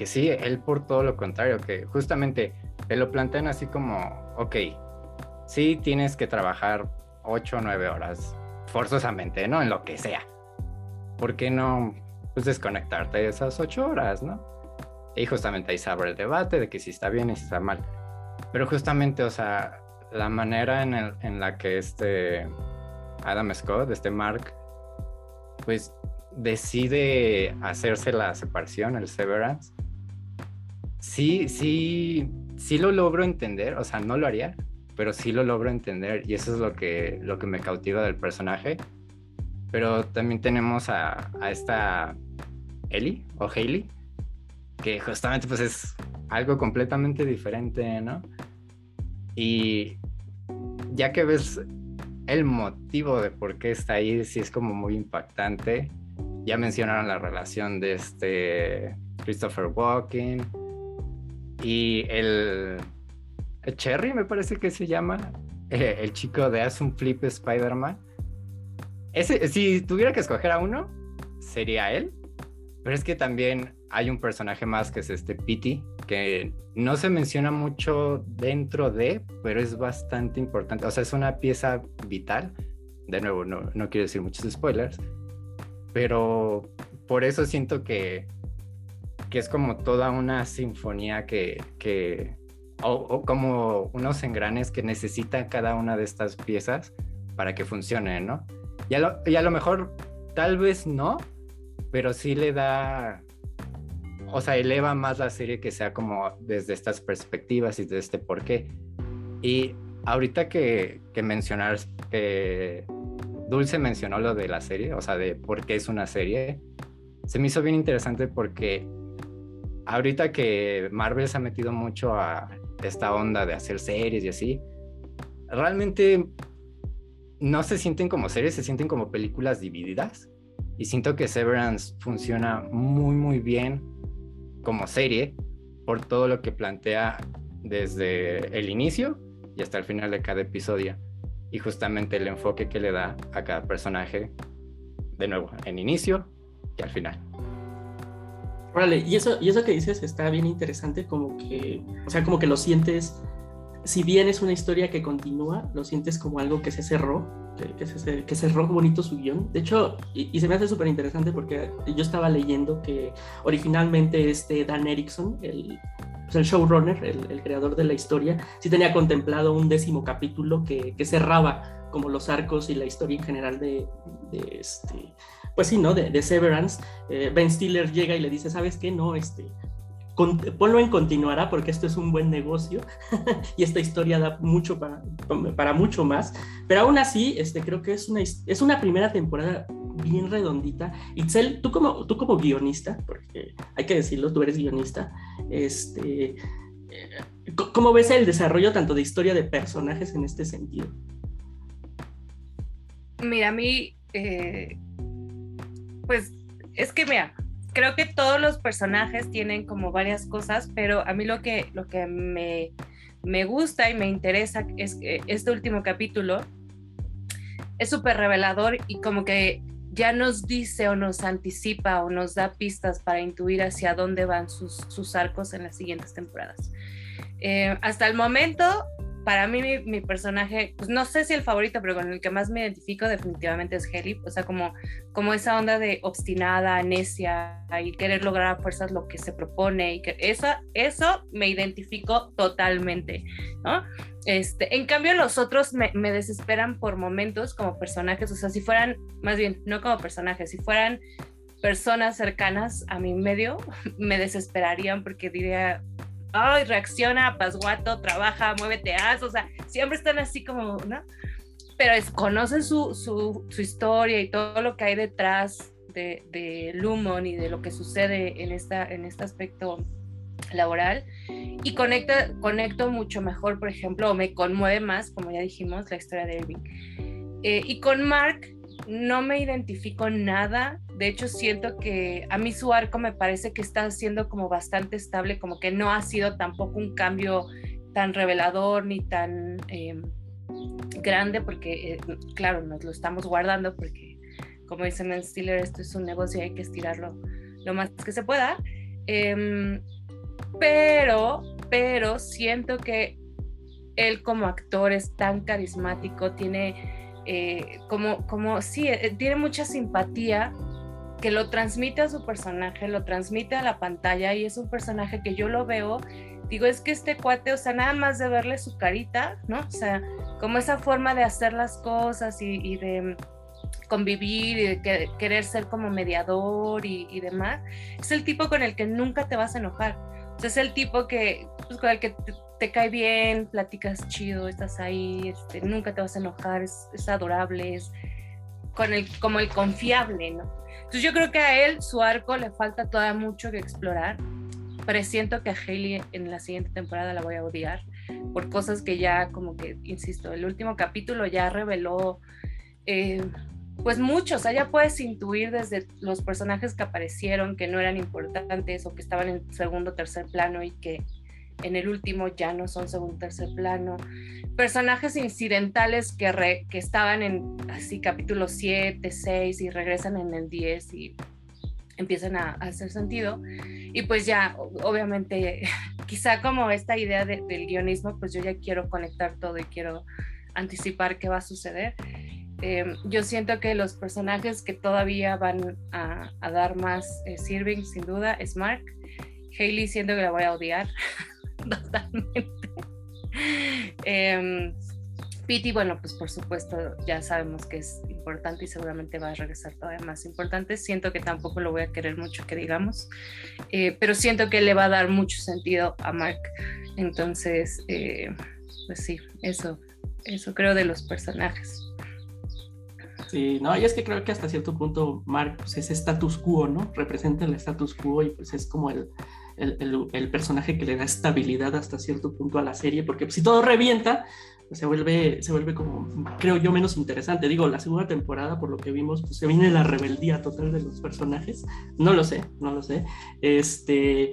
Speaker 3: que sí, él por todo lo contrario, que justamente te lo plantean así como, ok, sí tienes que trabajar 8 o 9 horas, forzosamente, ¿no? En lo que sea. ¿Por qué no pues, desconectarte de esas 8 horas, ¿no? Y justamente ahí se abre el debate de que si está bien y si está mal. Pero justamente, o sea, la manera en, en la que este Adam Scott, este Mark, pues decide hacerse la separación, el severance, sí, sí, sí lo logro entender, o sea, no lo haría, pero sí lo logro entender y eso es lo que, lo que me cautiva del personaje. Pero también tenemos a, esta Ellie o Hailey, que justamente pues es algo completamente diferente, ¿no? Y ya que ves el motivo de por qué está ahí, sí es como muy impactante. Ya mencionaron la relación de este Christopher Walken y el, Cherry, me parece que se llama, eh, el chico de Hace un Flip Spider-Man. Si tuviera que escoger a uno, sería él. Pero es que también hay un personaje más que es este Pity, que no se menciona mucho dentro de, pero es bastante importante. O sea, es una pieza vital. De nuevo, no, no quiero decir muchos spoilers, pero por eso siento que, que es como toda una sinfonía que, o, como unos engranes que necesita cada una de estas piezas para que funcione, ¿no? Y a lo mejor tal vez no, pero sí le da o sea, eleva más la serie que sea como desde estas perspectivas y desde este por qué. Y ahorita que, que mencionar, Dulce mencionó lo de la serie, o sea, de por qué es una serie, se me hizo bien interesante porque ahorita que Marvel se ha metido mucho a esta onda de hacer series y así, realmente no se sienten como series, se sienten como películas divididas. Y siento que Severance funciona muy, muy bien como serie por todo lo que plantea desde el inicio y hasta el final de cada episodio. Y justamente el enfoque que le da a cada personaje, de nuevo, en inicio y al final.
Speaker 1: Vale, y eso, y eso que dices está bien interesante, como que, o sea, como que lo sientes si bien es una historia que continúa, lo sientes como algo que se cerró, que, se, que cerró bonito su guion. De hecho, y, se me hace súper interesante porque yo estaba leyendo que originalmente este Dan Erickson, el, pues el showrunner, el, creador de la historia, sí tenía contemplado un décimo capítulo que, que cerraba como los arcos y la historia en general de, este, pues sí, ¿no? De, de Severance. Eh, ben Stiller llega y le dice, ¿sabes qué? No, este, ponlo en continuará porque esto es un buen negocio y esta historia da mucho para, para mucho más. Pero aún así, este, creo que es una, es una primera temporada bien redondita. Itzel, tú como, tú como guionista, porque hay que decirlo, tú eres guionista, este, eh, ¿cómo ves el desarrollo tanto de historia de personajes en este sentido?
Speaker 4: Mira, a mí, eh, pues es que mira, creo que todos los personajes tienen como varias cosas, pero a mí lo que, lo que me, me gusta y me interesa es que este último capítulo es súper revelador y como que ya nos dice o nos anticipa o nos da pistas para intuir hacia dónde van sus, sus arcos en las siguientes temporadas. Eh, hasta el momento para mí mi, personaje, pues no sé si el favorito, pero con el que más me identifico definitivamente es Heli, o sea, como, como esa onda de obstinada, necia y querer lograr a fuerzas lo que se propone y que eso, eso me identifico totalmente, ¿no? Este, en cambio los otros me, me desesperan por momentos como personajes, o sea, si fueran, más bien, no como personajes, si fueran personas cercanas a mi medio, me desesperarían porque diría, ay, reacciona, pasguato, trabaja, muévete, haz, o sea, siempre están así como, ¿no? Pero es, conocen su, su, su historia y todo lo que hay detrás de, de, Lumon y de lo que sucede en, esta, en este aspecto laboral y conecta, conecto mucho mejor, por ejemplo, o me conmueve más, como ya dijimos, la historia de Irving. Eh, y con Mark no me identifico nada. De hecho, siento que a mí su arco me parece que está siendo como bastante estable, como que no ha sido tampoco un cambio tan revelador ni tan em, grande, porque, eh, claro, nos lo estamos guardando porque, como dice Ben Stiller, esto es un negocio y hay que estirarlo lo más que se pueda. Em, pero, pero siento que él como actor es tan carismático, tiene eh, como, como, sí, eh, tiene mucha simpatía que lo transmite a su personaje, lo transmite a la pantalla y es un personaje que yo lo veo, digo, es que este cuate, o sea, nada más de verle su carita, ¿no? O sea, como esa forma de hacer las cosas y, de convivir y de querer ser como mediador y, demás, es el tipo con el que nunca te vas a enojar. O sea, es el tipo que, pues, con el que cae bien, platicas chido, estás ahí, este, nunca te vas a enojar, es, adorable, es con el, como el confiable, ¿no? Entonces yo creo que a él su arco le falta todavía mucho que explorar. Presiento que a Hailey en la siguiente temporada la voy a odiar por cosas que ya como que, insisto, el último capítulo ya reveló eh, pues mucho, o sea, ya puedes intuir desde los personajes que aparecieron que no eran importantes o que estaban en segundo tercer plano y que en el último ya no son segundo tercer plano. Personajes incidentales que, que estaban en así capítulo 7, 6 y regresan en el 10 y empiezan a, hacer sentido. Y pues ya, obviamente, quizá como esta idea del guionismo, pues yo ya quiero conectar todo y quiero anticipar qué va a suceder. Em, yo siento que los personajes que todavía van a, dar más eh, sirving, sin duda, es Mark. Hailey siento que la voy a odiar. totalmente. Eh, Pity, bueno, pues por supuesto ya sabemos que es importante y seguramente va a regresar todavía más importante. Siento que tampoco lo voy a querer mucho, que digamos, eh, pero siento que le va a dar mucho sentido a Mark. Entonces, eh, pues sí, eso, eso creo de los personajes.
Speaker 1: Sí, no, y es que creo que hasta cierto punto Mark pues, es status quo, ¿no? Representa el status quo y pues es como el, el, personaje que le da estabilidad hasta cierto punto a la serie, porque si todo revienta, pues se vuelve, se vuelve como, creo yo, menos interesante. Digo, la segunda temporada, por lo que vimos, pues se viene la rebeldía total de los personajes. No lo sé, no lo sé. Este,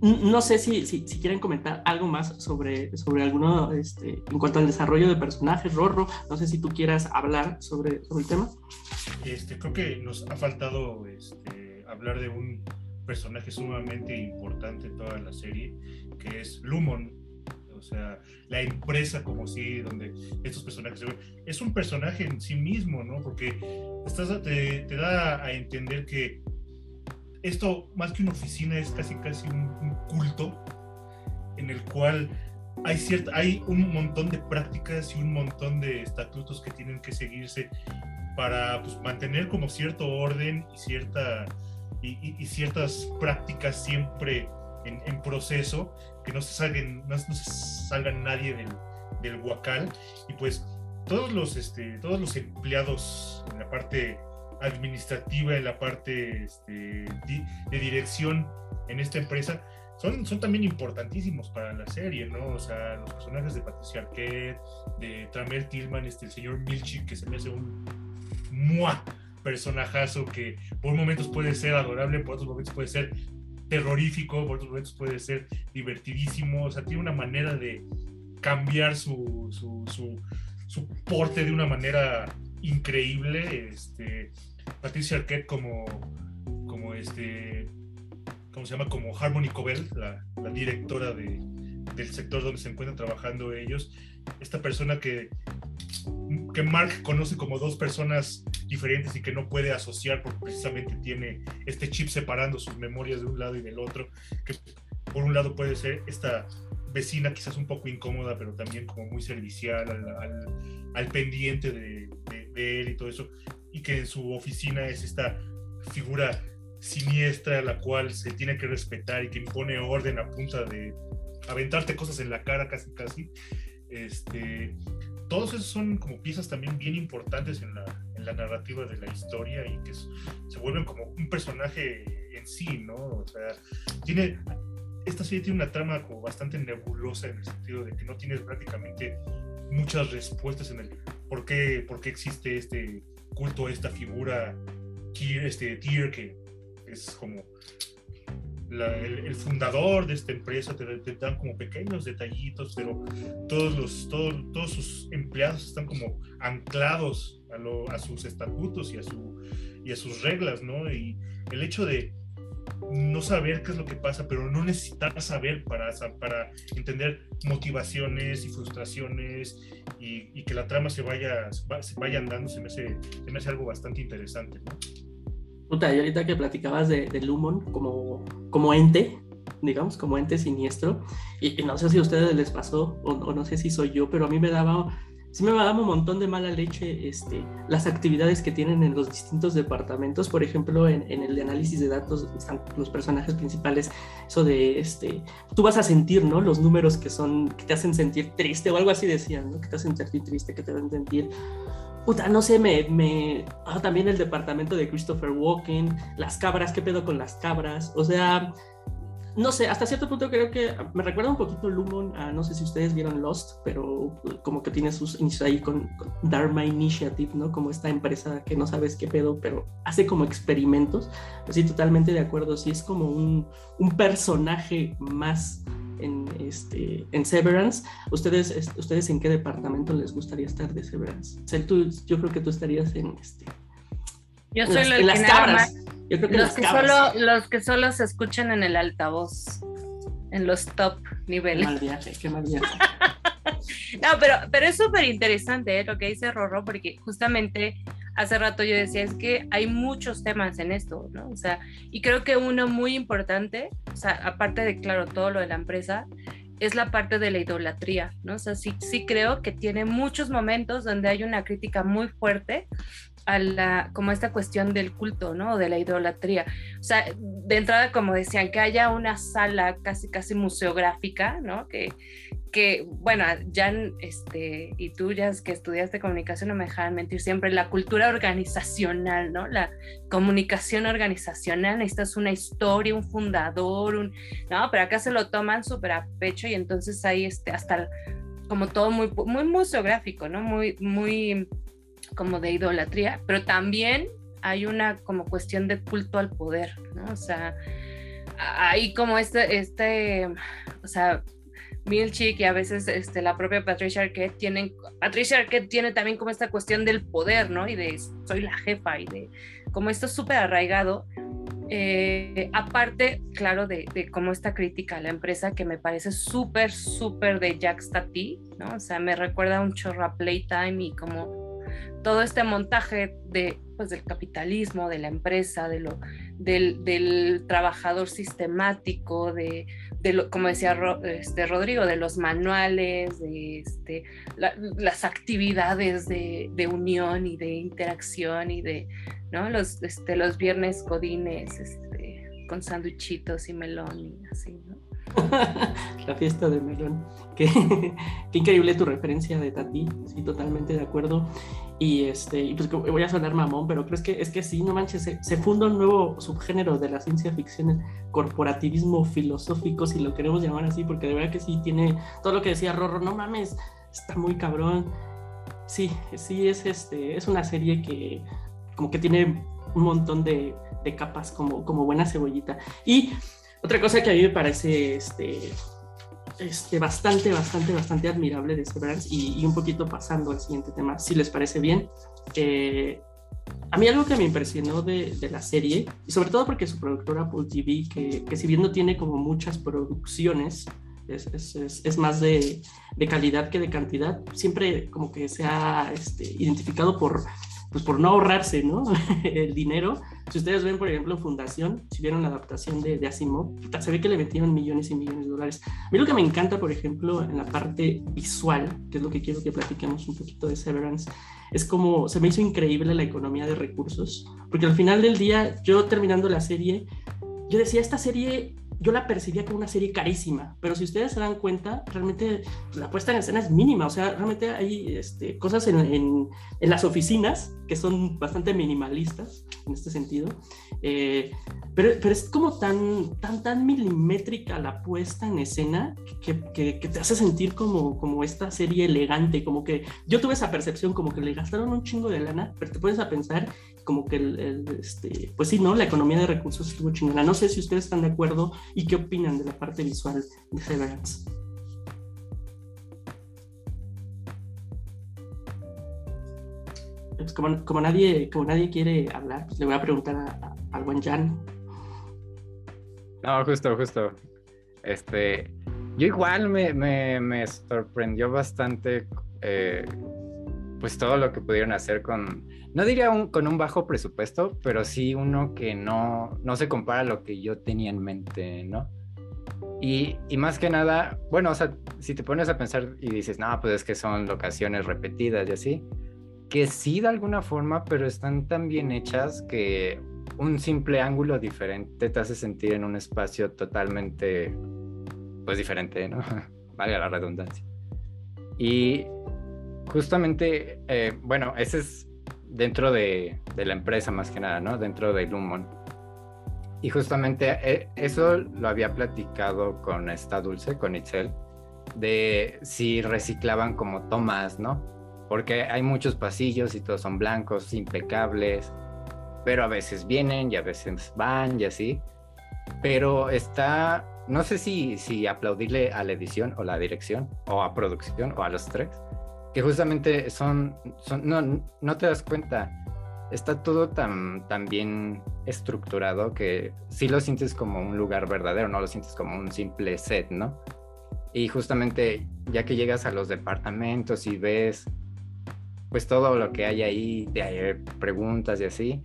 Speaker 1: no sé si, si, quieren comentar algo más sobre, sobre alguno, este, en cuanto al desarrollo de personajes, Rorro, no sé si tú quieras hablar sobre, sobre el tema.
Speaker 2: Este, creo que nos ha faltado este, hablar de un personaje sumamente importante en toda la serie, que es Lumon, o sea, la empresa como si, donde estos personajes es un personaje en sí mismo, ¿no? Porque estás, te, da a entender que esto, más que una oficina, es casi casi un, culto en el cual hay, cierta, hay un montón de prácticas y un montón de estatutos que tienen que seguirse para pues, mantener como cierto orden y cierta y, ciertas prácticas siempre en, proceso, que no se salgan, no, se salgan nadie del, del huacal. Y pues todos los, este, todos los empleados en la parte administrativa, en la parte este, de dirección en esta empresa, son, son también importantísimos para la serie, ¿no? O sea, los personajes de Patricia Arquette, de Tramel Tillman, este, el señor Milchi, que se me hace un ¡mua! Personajazo que por momentos puede ser adorable, por otros momentos puede ser terrorífico, por otros momentos puede ser divertidísimo, o sea, tiene una manera de cambiar su, su, su, porte de una manera increíble. Este, Patricia Arquette como, como este, ¿cómo se llama? Como Harmony Cobell, la directora de, del sector donde se encuentran trabajando ellos. Esta persona que que Mark conoce como dos personas diferentes y que no puede asociar porque precisamente tiene este chip separando sus memorias de un lado y del otro, que por un lado puede ser esta vecina quizás un poco incómoda, pero también como muy servicial al, pendiente de, él y todo eso, y que en su oficina es esta figura siniestra la cual se tiene que respetar y que impone orden a punta de aventarte cosas en la cara casi casi. Este, todos esos son como piezas también bien importantes en la, en la narrativa de la historia y que se vuelven como un personaje en sí, ¿no? O sea, tiene, esta serie tiene una trama como bastante nebulosa en el sentido de que no tienes prácticamente muchas respuestas en el por qué, por qué existe este culto esta figura este, Tyr, que es como el, fundador de esta empresa, te, dan como pequeños detallitos, pero todos, los, todos, todos sus empleados están como anclados a, a sus estatutos y a, su, y a sus reglas, ¿no? Y el hecho de no saber qué es lo que pasa, pero no necesitar saber para, para entender motivaciones y frustraciones y, que la trama se vaya, se vaya andando, se me, hace, se me hace algo bastante interesante, ¿no?
Speaker 1: Puta, y ahorita que platicabas de, de Lumon como, como ente, digamos, como ente siniestro, y, no sé si a ustedes les pasó o, o, no sé si soy yo, pero a mí me daba sí me daba un montón de mala leche este, las actividades que tienen en los distintos departamentos. Por ejemplo, en, el de análisis de datos están los personajes principales, eso de, este, tú vas a sentir, ¿no? Los números que son, que te hacen sentir triste o algo así decían, ¿no? Que te hacen sentir triste, que te hacen sentir... Puta, no sé, me... Ah, también el departamento de Christopher Walken, las cabras, ¿qué pedo con las cabras? O sea, no sé, hasta cierto punto creo que me recuerda un poquito Lumon, no sé si ustedes vieron Lost, pero como que tiene sus inicios ahí con, Dharma Initiative, ¿no? Como esta empresa que no sabes qué pedo, pero hace como experimentos. Pues sí, totalmente de acuerdo, sí es como un, un personaje más en, este, en Severance. ¿Ustedes, ¿Ustedes en qué departamento les gustaría estar de Severance? O sea, tú, yo creo que tú estarías en este...
Speaker 4: Yo soy en las, cabras los, que solo, los que solo se escuchan en el altavoz, en los top niveles.
Speaker 1: Qué mal viaje, qué mal viaje.
Speaker 4: no, pero, pero es súper interesante ¿eh? lo que dice Rorro, porque justamente hace rato yo decía, es que hay muchos temas en esto, ¿no? O sea, y creo que uno muy importante, o sea, aparte de, claro, todo lo de la empresa, es la parte de la idolatría, ¿no? O sea, sí, sí creo que tiene muchos momentos donde hay una crítica muy fuerte a la, como esta cuestión del culto, ¿no? De la idolatría. O sea, de entrada, como decían, que haya una sala casi, casi museográfica, ¿no? Que, que bueno, ya, este, y tú ya que estudiaste comunicación no me dejan mentir siempre, la cultura organizacional, ¿no? La comunicación organizacional, necesitas una historia, un fundador, un, no, pero acá se lo toman súper a pecho y entonces ahí, este, hasta como todo muy, muy museográfico, ¿no? Muy, muy como de idolatría, pero también hay una como cuestión de culto al poder, ¿no? O sea, hay como este, este, o sea, Milchik y a veces este, la propia Patricia Arquette tienen, Patricia Arquette tiene también como esta cuestión del poder, ¿no? Y de soy la jefa y de como esto súper arraigado. Eh, aparte, claro, de, de, como esta crítica a la empresa que me parece súper, súper de Jack ¿no? O sea, me recuerda un chorro a Playtime y como todo este montaje de, pues, del capitalismo, de la empresa, de lo, del, trabajador sistemático, de, lo, como decía este, Rodrigo, de los manuales, de este, las actividades de, unión y de interacción y de ¿no? los, este, los viernes codines este, con sándwichitos y melón y así.
Speaker 1: la fiesta de melón. Qué, qué, increíble tu referencia de Tati, sí, totalmente de acuerdo. Y este, y pues voy a sonar mamón, pero creo que es que sí, no manches, se, funda un nuevo subgénero de la ciencia ficción, el corporativismo filosófico, si lo queremos llamar así, porque de verdad que sí tiene todo lo que decía Rorro, no mames, está muy cabrón. Sí, sí, es, este, es una serie que como que tiene un montón de, de capas como, como buena cebollita. Y otra cosa que a mí me parece este, este, bastante, bastante, bastante admirable de Severance y, y, un poquito pasando al siguiente tema, si les parece bien. Eh, a mí algo que me impresionó de, de, la serie, y sobre todo porque su productora Apple TV, que, que si bien no tiene como muchas producciones, es, es, es más de, de, calidad que de cantidad, siempre como que se ha este, identificado por pues por no ahorrarse, ¿no? el dinero. Si ustedes ven, por ejemplo, Fundación, si vieron la adaptación de, de Asimov, se ve que le metieron millones y millones de dólares. A mí lo que me encanta, por ejemplo, en la parte visual, que es lo que quiero que platiquemos un poquito de Severance, es como se me hizo increíble la economía de recursos, porque al final del día, yo terminando la serie, yo decía, esta serie yo la percibía como una serie carísima, pero si ustedes se dan cuenta, realmente la puesta en escena es mínima, o sea, realmente hay este, cosas en, en, en, las oficinas que son bastante minimalistas en este sentido, eh, pero, pero, es como tan, tan, tan milimétrica la puesta en escena que, que, que, te hace sentir como, como esta serie elegante, como que yo tuve esa percepción como que le gastaron un chingo de lana, pero te pones a pensar como que el, este, pues sí, ¿no? La economía de recursos estuvo chingona. No sé si ustedes están de acuerdo y qué opinan de la parte visual de Severance. Pues como, como, nadie, como nadie quiere hablar, pues le voy a preguntar a, a, al buen Jan.
Speaker 3: No, justo, justo. Este, yo igual me, me, me sorprendió bastante eh, pues todo lo que pudieron hacer con, no diría un, con un bajo presupuesto, pero sí uno que no, no se compara a lo que yo tenía en mente, ¿no? Y, y, más que nada, bueno, o sea, si te pones a pensar y dices, no, pues es que son locaciones repetidas y así, que sí de alguna forma, pero están tan bien hechas que un simple ángulo diferente te hace sentir en un espacio totalmente, pues diferente, ¿no? Valga la redundancia. Y justamente, eh, bueno, ese es dentro de, la empresa más que nada, ¿no? Dentro de Lumon. Y justamente eh, eso lo había platicado con esta Dulce, con Itzel, de si reciclaban como tomas, ¿no? Porque hay muchos pasillos y todos son blancos, impecables, pero a veces vienen y a veces van y así. Pero está, no sé si, si aplaudirle a la edición o la dirección o a producción o a los tres, que justamente son, son no, no te das cuenta, está todo tan, tan bien estructurado que sí lo sientes como un lugar verdadero, no lo sientes como un simple set, ¿no? Y justamente ya que llegas a los departamentos y ves pues todo lo que hay ahí, de preguntas y así,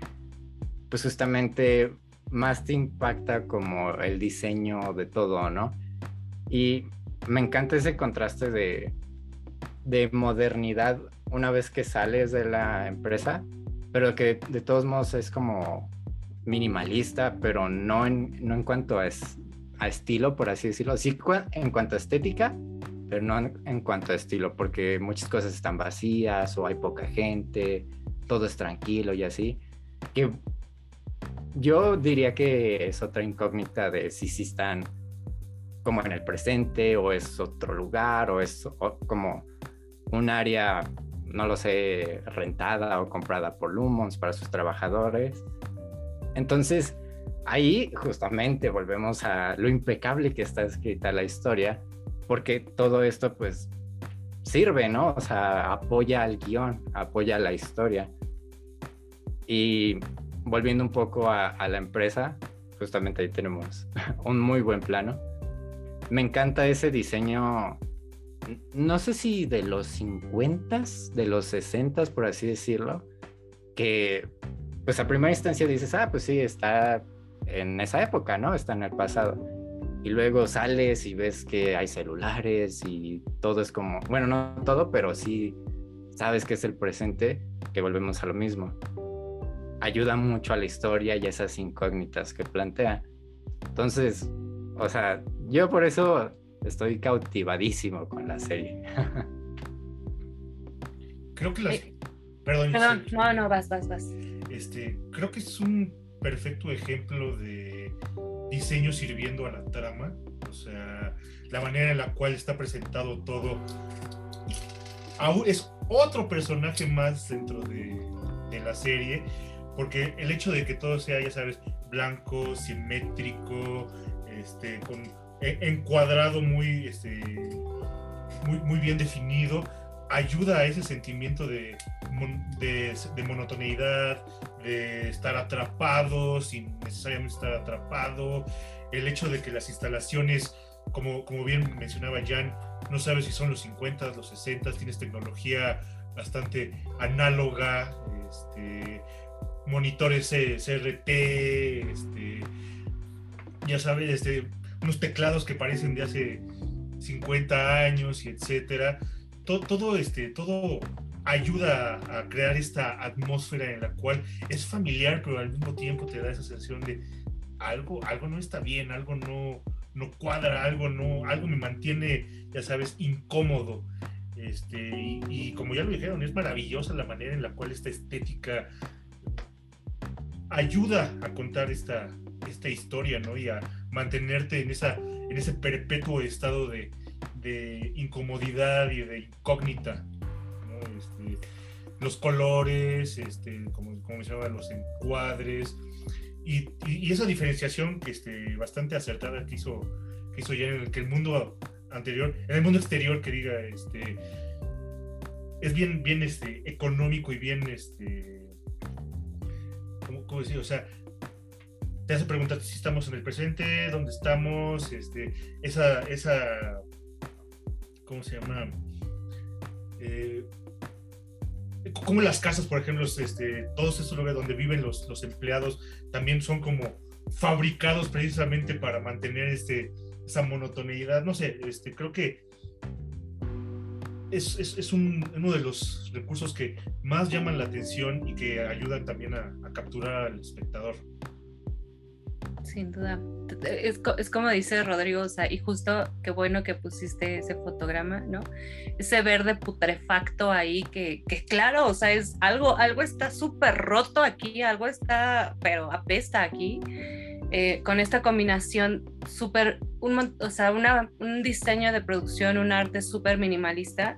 Speaker 3: pues justamente más te impacta como el diseño de todo, ¿no? Y me encanta ese contraste de, de modernidad una vez que sales de la empresa, pero que de todos modos es como minimalista, pero no en, no en cuanto a, es, a estilo, por así decirlo, sí en cuanto a estética, pero no en, en, cuanto a estilo, porque muchas cosas están vacías o hay poca gente, todo es tranquilo y así, que yo diría que es otra incógnita de si sí están como en el presente o es otro lugar o es como un área, no lo sé, rentada o comprada por Lumons para sus trabajadores. Entonces, ahí justamente volvemos a lo impecable que está escrita la historia, porque todo esto pues sirve, ¿no? O sea, apoya al guion, apoya la historia. Y volviendo un poco a, a la empresa, justamente ahí tenemos un muy buen plano. Me encanta ese diseño no sé si de los 50, de los 60, por así decirlo, que pues a primera instancia dices, ah, pues sí, está en esa época, ¿no? Está en el pasado. Y luego sales y ves que hay celulares y todo es como, bueno, no todo, pero sí sabes que es el presente, que volvemos a lo mismo. Ayuda mucho a la historia y esas incógnitas que plantea. Entonces, o sea, yo por eso estoy cautivadísimo con la serie.
Speaker 2: creo que las...
Speaker 4: Eh, perdón, perdón no, no, vas, vas, vas.
Speaker 2: Este, creo que es un perfecto ejemplo de diseño sirviendo a la trama. O sea, la manera en la cual está presentado todo. Es otro personaje más dentro de, de la serie, porque el hecho de que todo sea, ya sabes, blanco, simétrico, este, con encuadrado muy, este, muy, muy bien definido, ayuda a ese sentimiento de, de, de, monotoneidad, de estar atrapado sin necesariamente estar atrapado, el hecho de que las instalaciones, como, como bien mencionaba Jan, no sabes si son los 50, los 60, tienes tecnología bastante análoga, este, monitores CRT, este, ya sabes, este, unos teclados que parecen de hace 50 años y etcétera. Todo, todo, este, todo ayuda a crear esta atmósfera en la cual es familiar, pero al mismo tiempo te da esa sensación de algo, algo no está bien, algo no, no cuadra, algo no, algo me mantiene, ya sabes, incómodo. Este, y, como ya lo dijeron, es maravillosa la manera en la cual esta estética ayuda a contar esta, esta historia, ¿no? Y a mantenerte en, esa, en ese perpetuo estado de, incomodidad y de incógnita. Este, los colores, este, como, como mencionaba, los encuadres, y, esa diferenciación que este, bastante acertada que hizo, que hizo ya en el, que el mundo anterior, en el mundo exterior que diga, este, es bien, bien este, económico y bien, este, ¿cómo, decir? O sea, te hace preguntar si estamos en el presente, dónde estamos, este, esa, esa, ¿cómo se llama? Eh, como las casas, por ejemplo, este, todos estos lugares donde viven los, los empleados también son como fabricados precisamente para mantener este, esa monotoneidad. No sé, este, creo que es, es, es un, uno de los recursos que más llaman la atención y que ayudan también a capturar al espectador.
Speaker 4: Sin duda. Es, es, como dice Rodrigo, o sea, y justo qué bueno que pusiste ese fotograma, ¿no? Ese verde putrefacto ahí que, que claro, o sea, es algo, algo está súper roto aquí, algo está, pero apesta aquí. Eh, con esta combinación súper, un, o sea, una, un diseño de producción, un arte súper minimalista.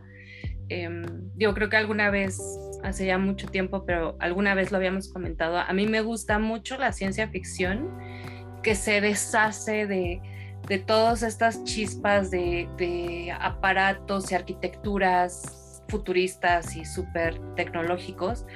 Speaker 4: Eh, yo creo que alguna vez, hace ya mucho tiempo, pero alguna vez lo habíamos comentado, a mí me gusta mucho la ciencia ficción que se deshace de, de todas estas chispas de, aparatos y arquitecturas futuristas y súper tecnológicos,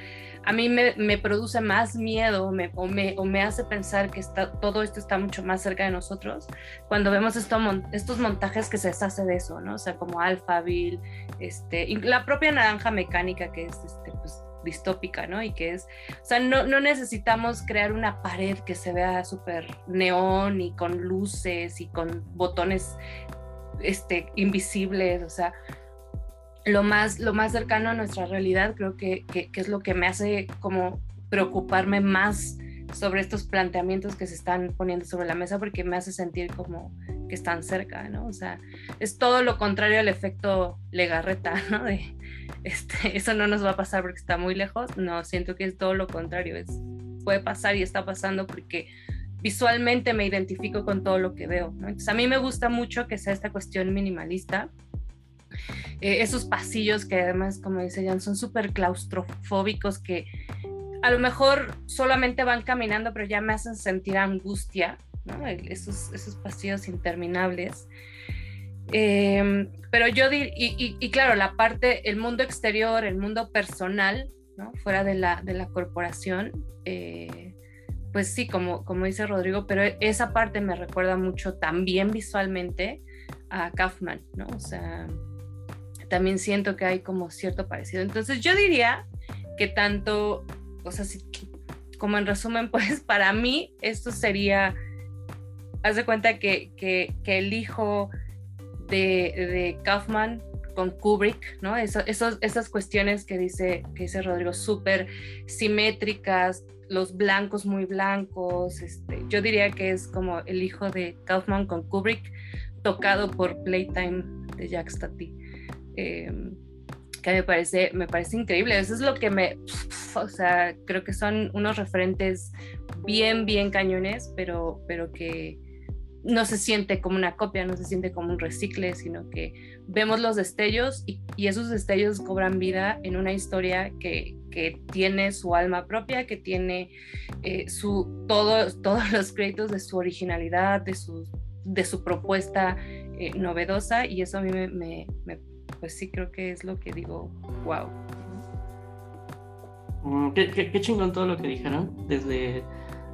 Speaker 4: a mí me, produce más miedo me, o, me, o, me, hace pensar que está, todo esto está mucho más cerca de nosotros cuando vemos esto, estos montajes que se deshace de eso, ¿no? O sea, como Alphaville, este, la propia naranja mecánica que es este, pues, distópica, ¿no? Y que es, o sea, no, no necesitamos crear una pared que se vea súper neón y con luces y con botones este, invisibles, o sea, lo más, lo más cercano a nuestra realidad creo que, que, que es lo que me hace como preocuparme más sobre estos planteamientos que se están poniendo sobre la mesa porque me hace sentir como que están cerca, ¿no? O sea, es todo lo contrario al efecto Legarreta, ¿no? De, este, eso no nos va a pasar porque está muy lejos, no, siento que es todo lo contrario, es, puede pasar y está pasando porque visualmente me identifico con todo lo que veo. Entonces a mí me gusta mucho que sea esta cuestión minimalista, eh, esos pasillos que además, como dice Jan, son súper claustrofóbicos que a lo mejor solamente van caminando, pero ya me hacen sentir angustia, esos, esos pasillos interminables. Em, pero yo diría, y, claro, la parte, el mundo exterior, el mundo personal, ¿no? fuera de la, de la corporación, eh, pues sí, como, como dice Rodrigo, pero esa parte me recuerda mucho también visualmente a Kaufman, ¿no? O sea, también siento que hay como cierto parecido. Entonces yo diría que tanto, o sea, como en resumen, pues para mí esto sería, haz de cuenta que, que, que el hijo de, Kaufman con Kubrick, ¿no? Eso, esas cuestiones que dice, que dice Rodrigo, súper simétricas, los blancos muy blancos, este, yo diría que es como el hijo de Kaufman con Kubrick, tocado por Playtime de Jack Stati. Em, que me parece, me parece increíble. Eso es lo que me, o sea, creo que son unos referentes bien, bien cañones, pero, pero que no se siente como una copia, no se siente como un recicle, sino que vemos los destellos y, esos destellos cobran vida en una historia que, tiene su alma propia, que tiene eh, su, todo, todos los créditos de su originalidad, de su, de su propuesta eh, novedosa. Y eso a mí me, pues sí creo que es lo que digo, wow.
Speaker 1: Mm, qué, qué, chingón todo lo que dijeron, desde,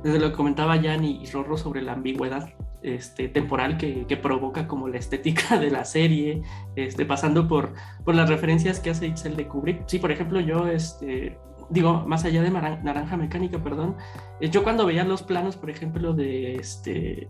Speaker 1: desde lo que comentaba Jan y Rorro sobre la ambigüedad este, temporal que, provoca como la estética de la serie, este, pasando por, por las referencias que hace Itzel de Kubrick. Sí, por ejemplo, yo, este, digo, más allá de Naranja Mecánica, perdón, eh, yo cuando veía los planos, por ejemplo, de este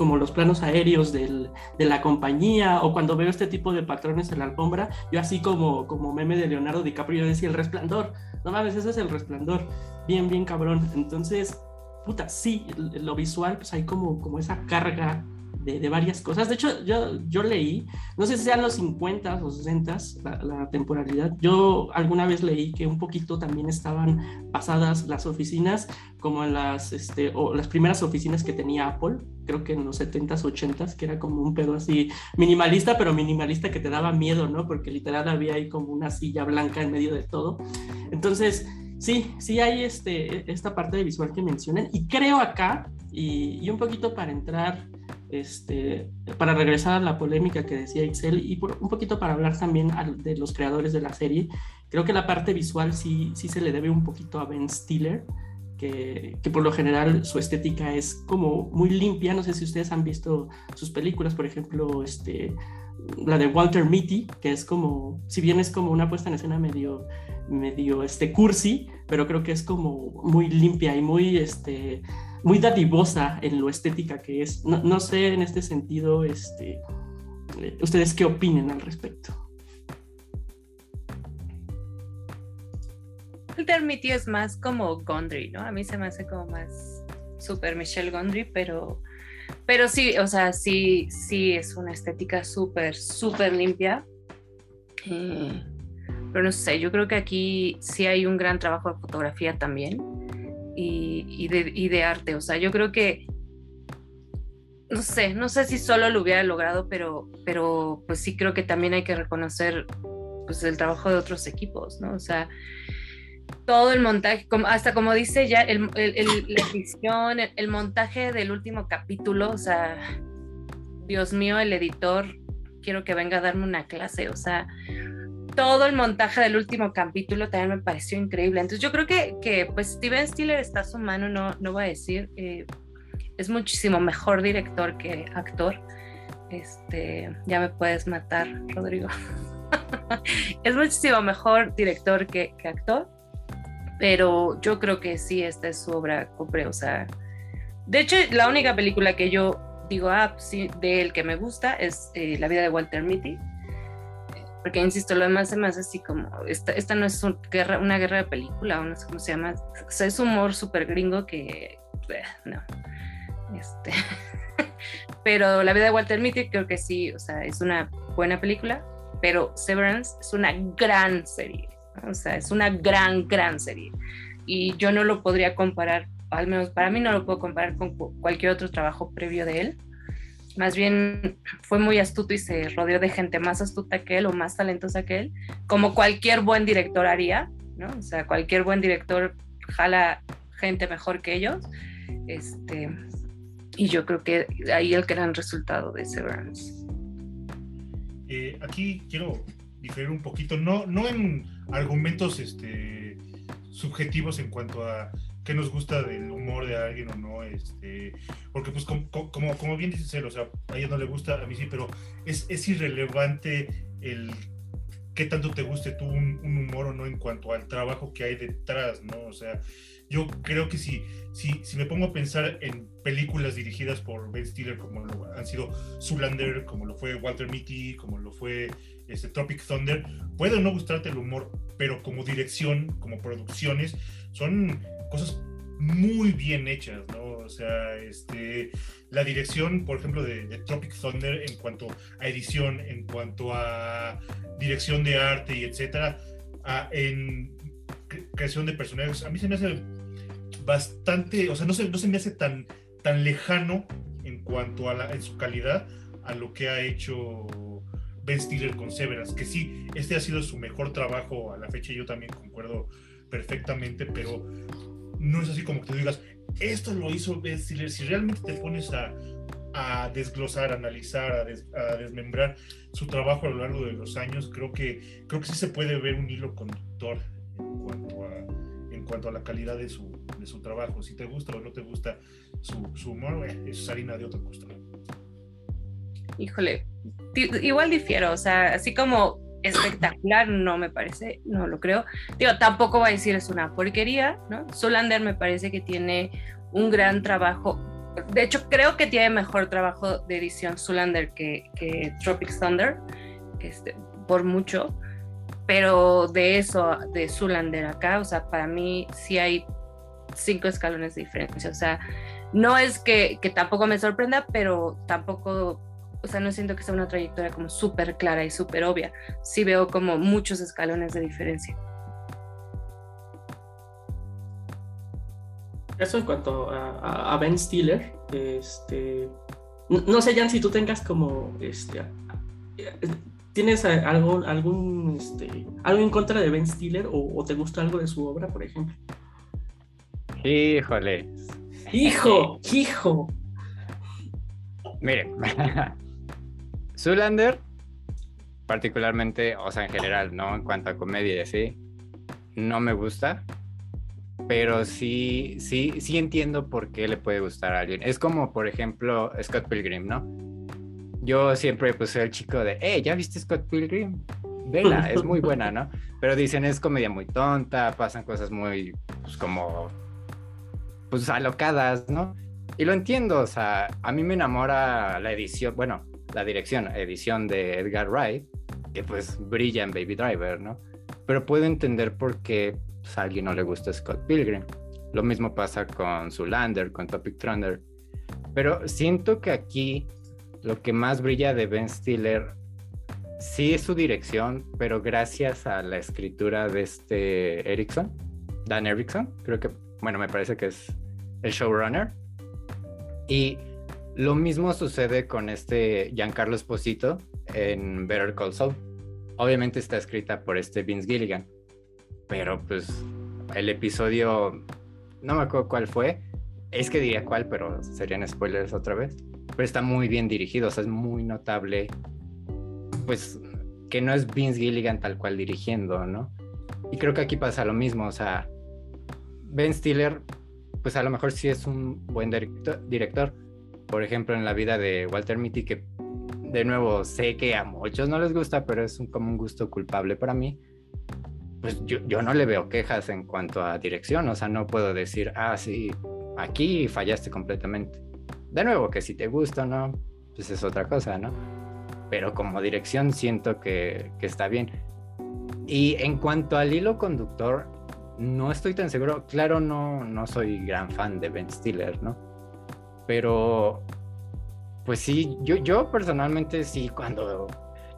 Speaker 1: como los planos aéreos de la compañía o cuando veo este tipo de patrones en la alfombra, yo así como, como meme de Leonardo DiCaprio, yo decía el resplandor, no mames, ese es el resplandor, bien, bien cabrón. Entonces, puta, sí, lo visual, pues hay como, como esa carga de, varias cosas. De hecho, yo, yo leí, no sé si sean los 50 o 60 la, la, temporalidad, yo alguna vez leí que un poquito también estaban pasadas las oficinas como en las, este, o las primeras oficinas que tenía Apple, creo que en los 70s, 80s, que era como un pedo así minimalista, pero minimalista que te daba miedo, ¿no? Porque literal había ahí como una silla blanca en medio de todo. Entonces, sí, sí hay este, esta parte de visual que mencionan y creo acá, y, y un poquito para entrar este, para regresar a la polémica que decía Excel y un poquito para hablar también de los creadores de la serie, creo que la parte visual sí, sí se le debe un poquito a Ben Stiller, que, que, por lo general su estética es como muy limpia. No sé si ustedes han visto sus películas, por ejemplo, este, la de Walter Mitty, que es como, si bien es como una puesta en escena medio, medio este, cursi, pero creo que es como muy limpia y muy... Este, muy dadivosa en lo estética que es. No, sé en este sentido, este, ustedes qué opinen al respecto.
Speaker 4: El tío es más como Gondry, ¿no? A mí se me hace como más super Michelle Gondry, pero, pero sí, o sea, sí, sí es una estética súper, súper limpia. Eh, pero no sé, yo creo que aquí sí hay un gran trabajo de fotografía también y, de, arte. O sea, yo creo que, no sé, no sé si solo lo hubiera logrado, pero, pero pues sí creo que también hay que reconocer pues el trabajo de otros equipos, ¿no? O sea, todo el montaje, hasta como dice ya, el, la edición, el, montaje del último capítulo, o sea, Dios mío, el editor, quiero que venga a darme una clase, o sea, todo el montaje del último capítulo también me pareció increíble. Entonces yo creo que, que pues Steven Stiller está a su mano, no, no voy a decir, eh, es muchísimo mejor director que actor. Este, ya me puedes matar, Rodrigo. es muchísimo mejor director que, que, actor, pero yo creo que sí, esta es su obra cumple, o sea, de hecho, la única película que yo digo, ah, pues sí, de él que me gusta es eh, La vida de Walter Mitty porque insisto, lo demás se me hace así como, esta, esta no es guerra, una guerra de película, o no sé cómo se llama, o sea, es humor súper gringo que, eh, no, este, pero La vida de Walter Mitty creo que sí, o sea, es una buena película, pero Severance es una gran serie, o sea, es una gran, gran serie, y yo no lo podría comparar, al menos para mí no lo puedo comparar con cualquier otro trabajo previo de él, más bien fue muy astuto y se rodeó de gente más astuta que él o más talentosa que él, como cualquier buen director haría, ¿no? O sea, cualquier buen director jala gente mejor que ellos. Este, y yo creo que ahí el gran resultado de Severance.
Speaker 2: Eh, aquí quiero diferir un poquito, no, no en argumentos este, subjetivos en cuanto a qué nos gusta del humor de alguien o no, este, porque pues como, como, como bien dice Celo, o sea, a ella no le gusta, a mí sí, pero es, es irrelevante el qué tanto te guste tú un, humor o no en cuanto al trabajo que hay detrás, ¿no? O sea, yo creo que si, si, si me pongo a pensar en películas dirigidas por Ben Stiller, como lo han sido Zoolander, como lo fue Walter Mitty, como lo fue este, Tropic Thunder, puede no gustarte el humor, pero como dirección, como producciones, son cosas muy bien hechas, ¿no? O sea, este, la dirección, por ejemplo, de, Tropic Thunder en cuanto a edición, en cuanto a dirección de arte y etcétera, en creación de personajes, a mí se me hace bastante, o sea, no se, no se me hace tan, tan lejano en cuanto a la, en su calidad a lo que ha hecho Ben Stiller con Severance, que sí, este ha sido su mejor trabajo a la fecha, yo también concuerdo perfectamente, pero no es así como que tú digas, esto lo hizo Stiller. Si realmente te pones a, a desglosar, a analizar, a, desmembrar su trabajo a lo largo de los años, creo que, creo que sí se puede ver un hilo conductor en cuanto a, la calidad de su, de su trabajo. Si te gusta o no te gusta su, su humor, es harina de otra costra.
Speaker 4: Híjole, igual difiero, o sea, así como espectacular, no me parece, no lo creo. Digo, tampoco voy a decir es una porquería, ¿no? Solander me parece que tiene un gran trabajo. De hecho, creo que tiene mejor trabajo de edición Solander que, que Tropic Thunder, este, por mucho. Pero de eso, de Sulander acá, o sea, para mí sí hay cinco escalones de diferencia. O sea, no es que, que tampoco me sorprenda, pero tampoco, o sea, no siento que sea una trayectoria como súper clara y súper obvia. Sí veo como muchos escalones de diferencia.
Speaker 1: Eso en cuanto a, Ben Stiller, este, no, sé, Jan, si tú tengas como, este, ¿tienes algo, algún, este, algo en contra de Ben Stiller o, te gusta algo de su obra, por ejemplo?
Speaker 3: Híjole.
Speaker 1: Hijo, hijo.
Speaker 3: Mire, Zulander, particularmente, o sea, en general, ¿no? En cuanto a comedia y así, no me gusta pero sí, sí, sí entiendo por qué le puede gustar a alguien. Es como, por ejemplo, Scott Pilgrim, ¿no? Yo siempre pues soy el chico de, hey, ¿ya viste Scott Pilgrim? Vela, es muy buena, ¿no? Pero dicen, es comedia muy tonta, pasan cosas muy, pues como, pues alocadas, ¿no? Y lo entiendo, o sea, a mí me enamora la edición, bueno, la dirección, edición de Edgar Wright, que pues brilla en Baby Driver, ¿no? Pero puedo entender por qué pues, a alguien no le gusta Scott Pilgrim. Lo mismo pasa con Zulander, con Topic Thunder. Pero siento que aquí lo que más brilla de Ben Stiller sí es su dirección, pero gracias a la escritura de este Erickson, Dan Erickson, creo que, bueno, me parece que es el showrunner. Y lo mismo sucede con este Giancarlo Esposito en Better Call Saul. Obviamente está escrita por este Vince Gilligan pero pues el episodio, no me acuerdo cuál fue, es que diría cuál, pero serían spoilers otra vez, pero está muy bien dirigido, o sea, es muy notable, pues que no es Vince Gilligan tal cual dirigiendo, ¿no? Y creo que aquí pasa lo mismo, o sea, Ben Stiller, pues a lo mejor sí es un buen director, por ejemplo, en la vida de Walter Mitty, que de nuevo sé que a muchos no les gusta, pero es como un gusto culpable para mí pues yo, no le veo quejas en cuanto a dirección, o sea, no puedo decir, ah, sí, aquí fallaste completamente. De nuevo, que si te gusta o no, pues es otra cosa, ¿no? Pero como dirección siento que, que está bien. Y en cuanto al hilo conductor, no estoy tan seguro. Claro, no, no soy gran fan de Ben Stiller, ¿no? Pero, pues sí, yo, yo personalmente sí, cuando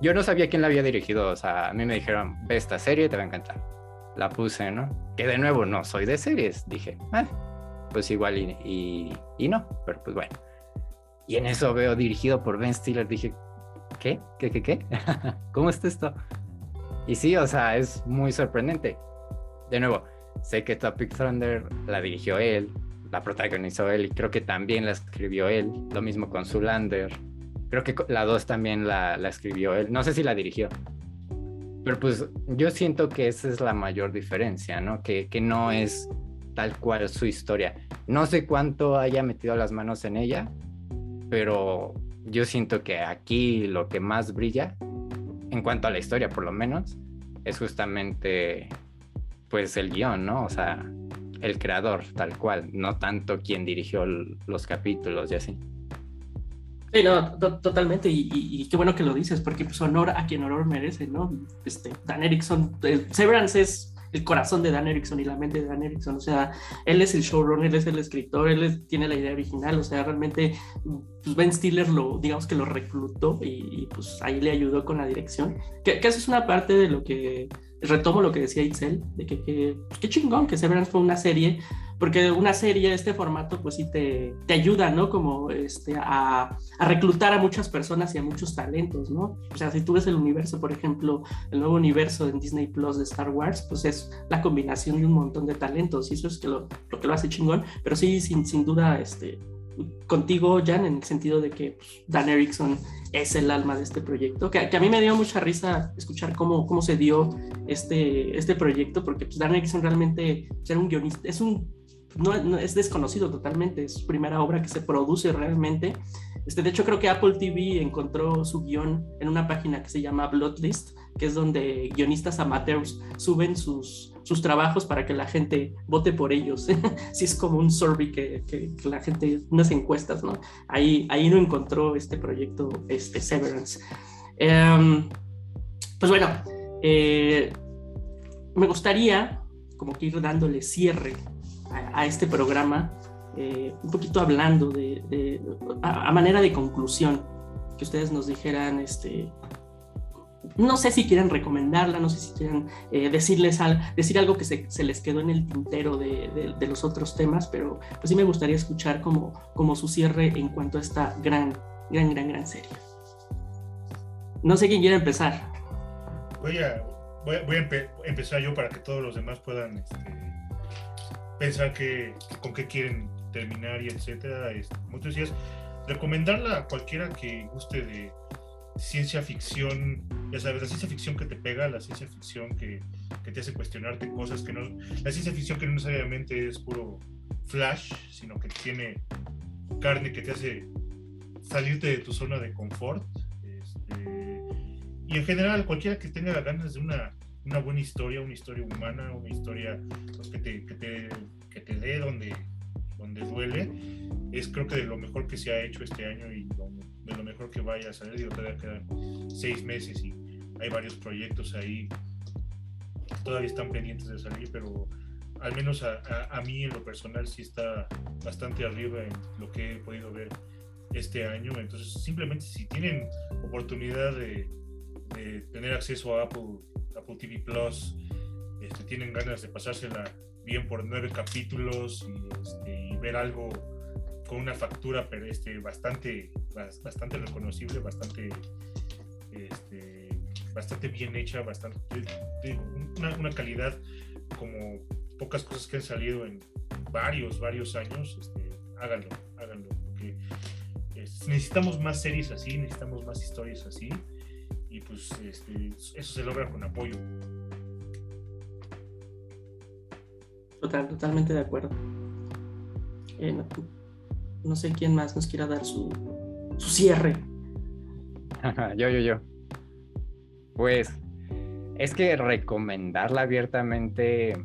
Speaker 3: yo no sabía quién la había dirigido, o sea, a mí me dijeron, ve esta serie, te va a encantar. La puse, ¿no? Que de nuevo no soy de series, dije, ah, pues igual y, y, no, pero pues bueno. Y en eso veo dirigido por Ben Stiller, dije, ¿qué? ¿Qué, qué, qué? ¿Cómo está esto? Y sí, o sea, es muy sorprendente. De nuevo, sé que Topic Thunder la dirigió él, la protagonizó él y creo que también la escribió él. Lo mismo con Zulander Creo que la 2 también la, escribió él. No sé si la dirigió. Pero pues yo siento que esa es la mayor diferencia, ¿no? Que, que no es tal cual su historia. No sé cuánto haya metido las manos en ella, pero yo siento que aquí lo que más brilla, en cuanto a la historia por lo menos, es justamente pues el guion, ¿no? O sea, el creador tal cual, no tanto quien dirigió los capítulos y así.
Speaker 1: Sí, no, totalmente, y, qué bueno que lo dices, porque pues honor a quien honor merece, ¿no? Este, Dan Erickson, Severance es el corazón de Dan Erickson y la mente de Dan Erickson, o sea, él es el showrunner, él es el escritor, él tiene la idea original, o sea, realmente pues Ben Stiller lo, digamos que lo reclutó y, pues ahí le ayudó con la dirección, que, que eso es una parte de lo que retomo lo que decía Itzel, de que, que pues, qué chingón que Severance fue una serie porque una serie este formato pues sí te, te ayuda, ¿no? Como este, a, a, reclutar a muchas personas y a muchos talentos, ¿no? O sea, si tú ves el universo, por ejemplo, el nuevo universo en Disney Plus de Star Wars, pues es la combinación de un montón de talentos y eso es que lo, lo que lo hace chingón, pero sí, sin, sin duda, este, contigo, Jan, en el sentido de que pues, Dan Erickson es el alma de este proyecto, que, que, a mí me dio mucha risa escuchar cómo, cómo se dio este, este proyecto, porque pues, Dan Erickson realmente pues, era un guionista, es un no, es desconocido totalmente, es su primera obra que se produce realmente. Este, de hecho, creo que Apple TV encontró su guion en una página que se llama Bloodlist, que es donde guionistas amateurs suben sus, sus trabajos para que la gente vote por ellos. si es como un survey que, que, la gente, unas encuestas, ¿no? Ahí, ahí no encontró este proyecto, este Severance. Em, pues bueno, eh, me gustaría como que ir dándole cierre a, este programa, eh, un poquito hablando de, a, manera de conclusión, que ustedes nos dijeran, este, no sé si quieren recomendarla, no sé si quieren eh, decirles decir algo que se, les quedó en el tintero de, los otros temas, pero pues sí me gustaría escuchar como, como su cierre en cuanto a esta gran, gran, gran, gran serie. No sé quién quiere empezar.
Speaker 2: Voy a, a, empezar yo para que todos los demás puedan este, pensar que, con qué quieren terminar y etcétera. Este, como recomendarla a cualquiera que guste de ciencia ficción, ya sabes, la ciencia ficción que te pega, la ciencia ficción que, que, te hace cuestionarte cosas que no, la ciencia ficción que no necesariamente es puro flash, sino que tiene carne que te hace salirte de tu zona de confort. Este, y en general, cualquiera que tenga ganas de una, una buena historia, una historia humana, una historia pues, que, te, que, te, que te dé donde, donde duele, es creo que de lo mejor que se ha hecho este año y de lo mejor que vaya a salir. Digo, todavía quedan seis meses y hay varios proyectos ahí que todavía están pendientes de salir, pero al menos a, a, mí en lo personal sí está bastante arriba en lo que he podido ver este año. Entonces, simplemente si tienen oportunidad de, de tener acceso a Apple, Apple TV Plus, este, tienen ganas de pasársela bien por nueve capítulos y, este, ver algo con una factura este, bastante, bastante reconocible, bastante, bastante bien hecha, bastante, una, una, calidad como pocas cosas que han salido en varios, varios años, háganlo, háganlo, porque necesitamos más series así, necesitamos más historias así, y pues este, eso se logra con apoyo.
Speaker 1: Total, totalmente de acuerdo. Eh, no sé quién más nos quiera dar su, su cierre.
Speaker 3: yo, yo, yo. Pues es que recomendarla abiertamente,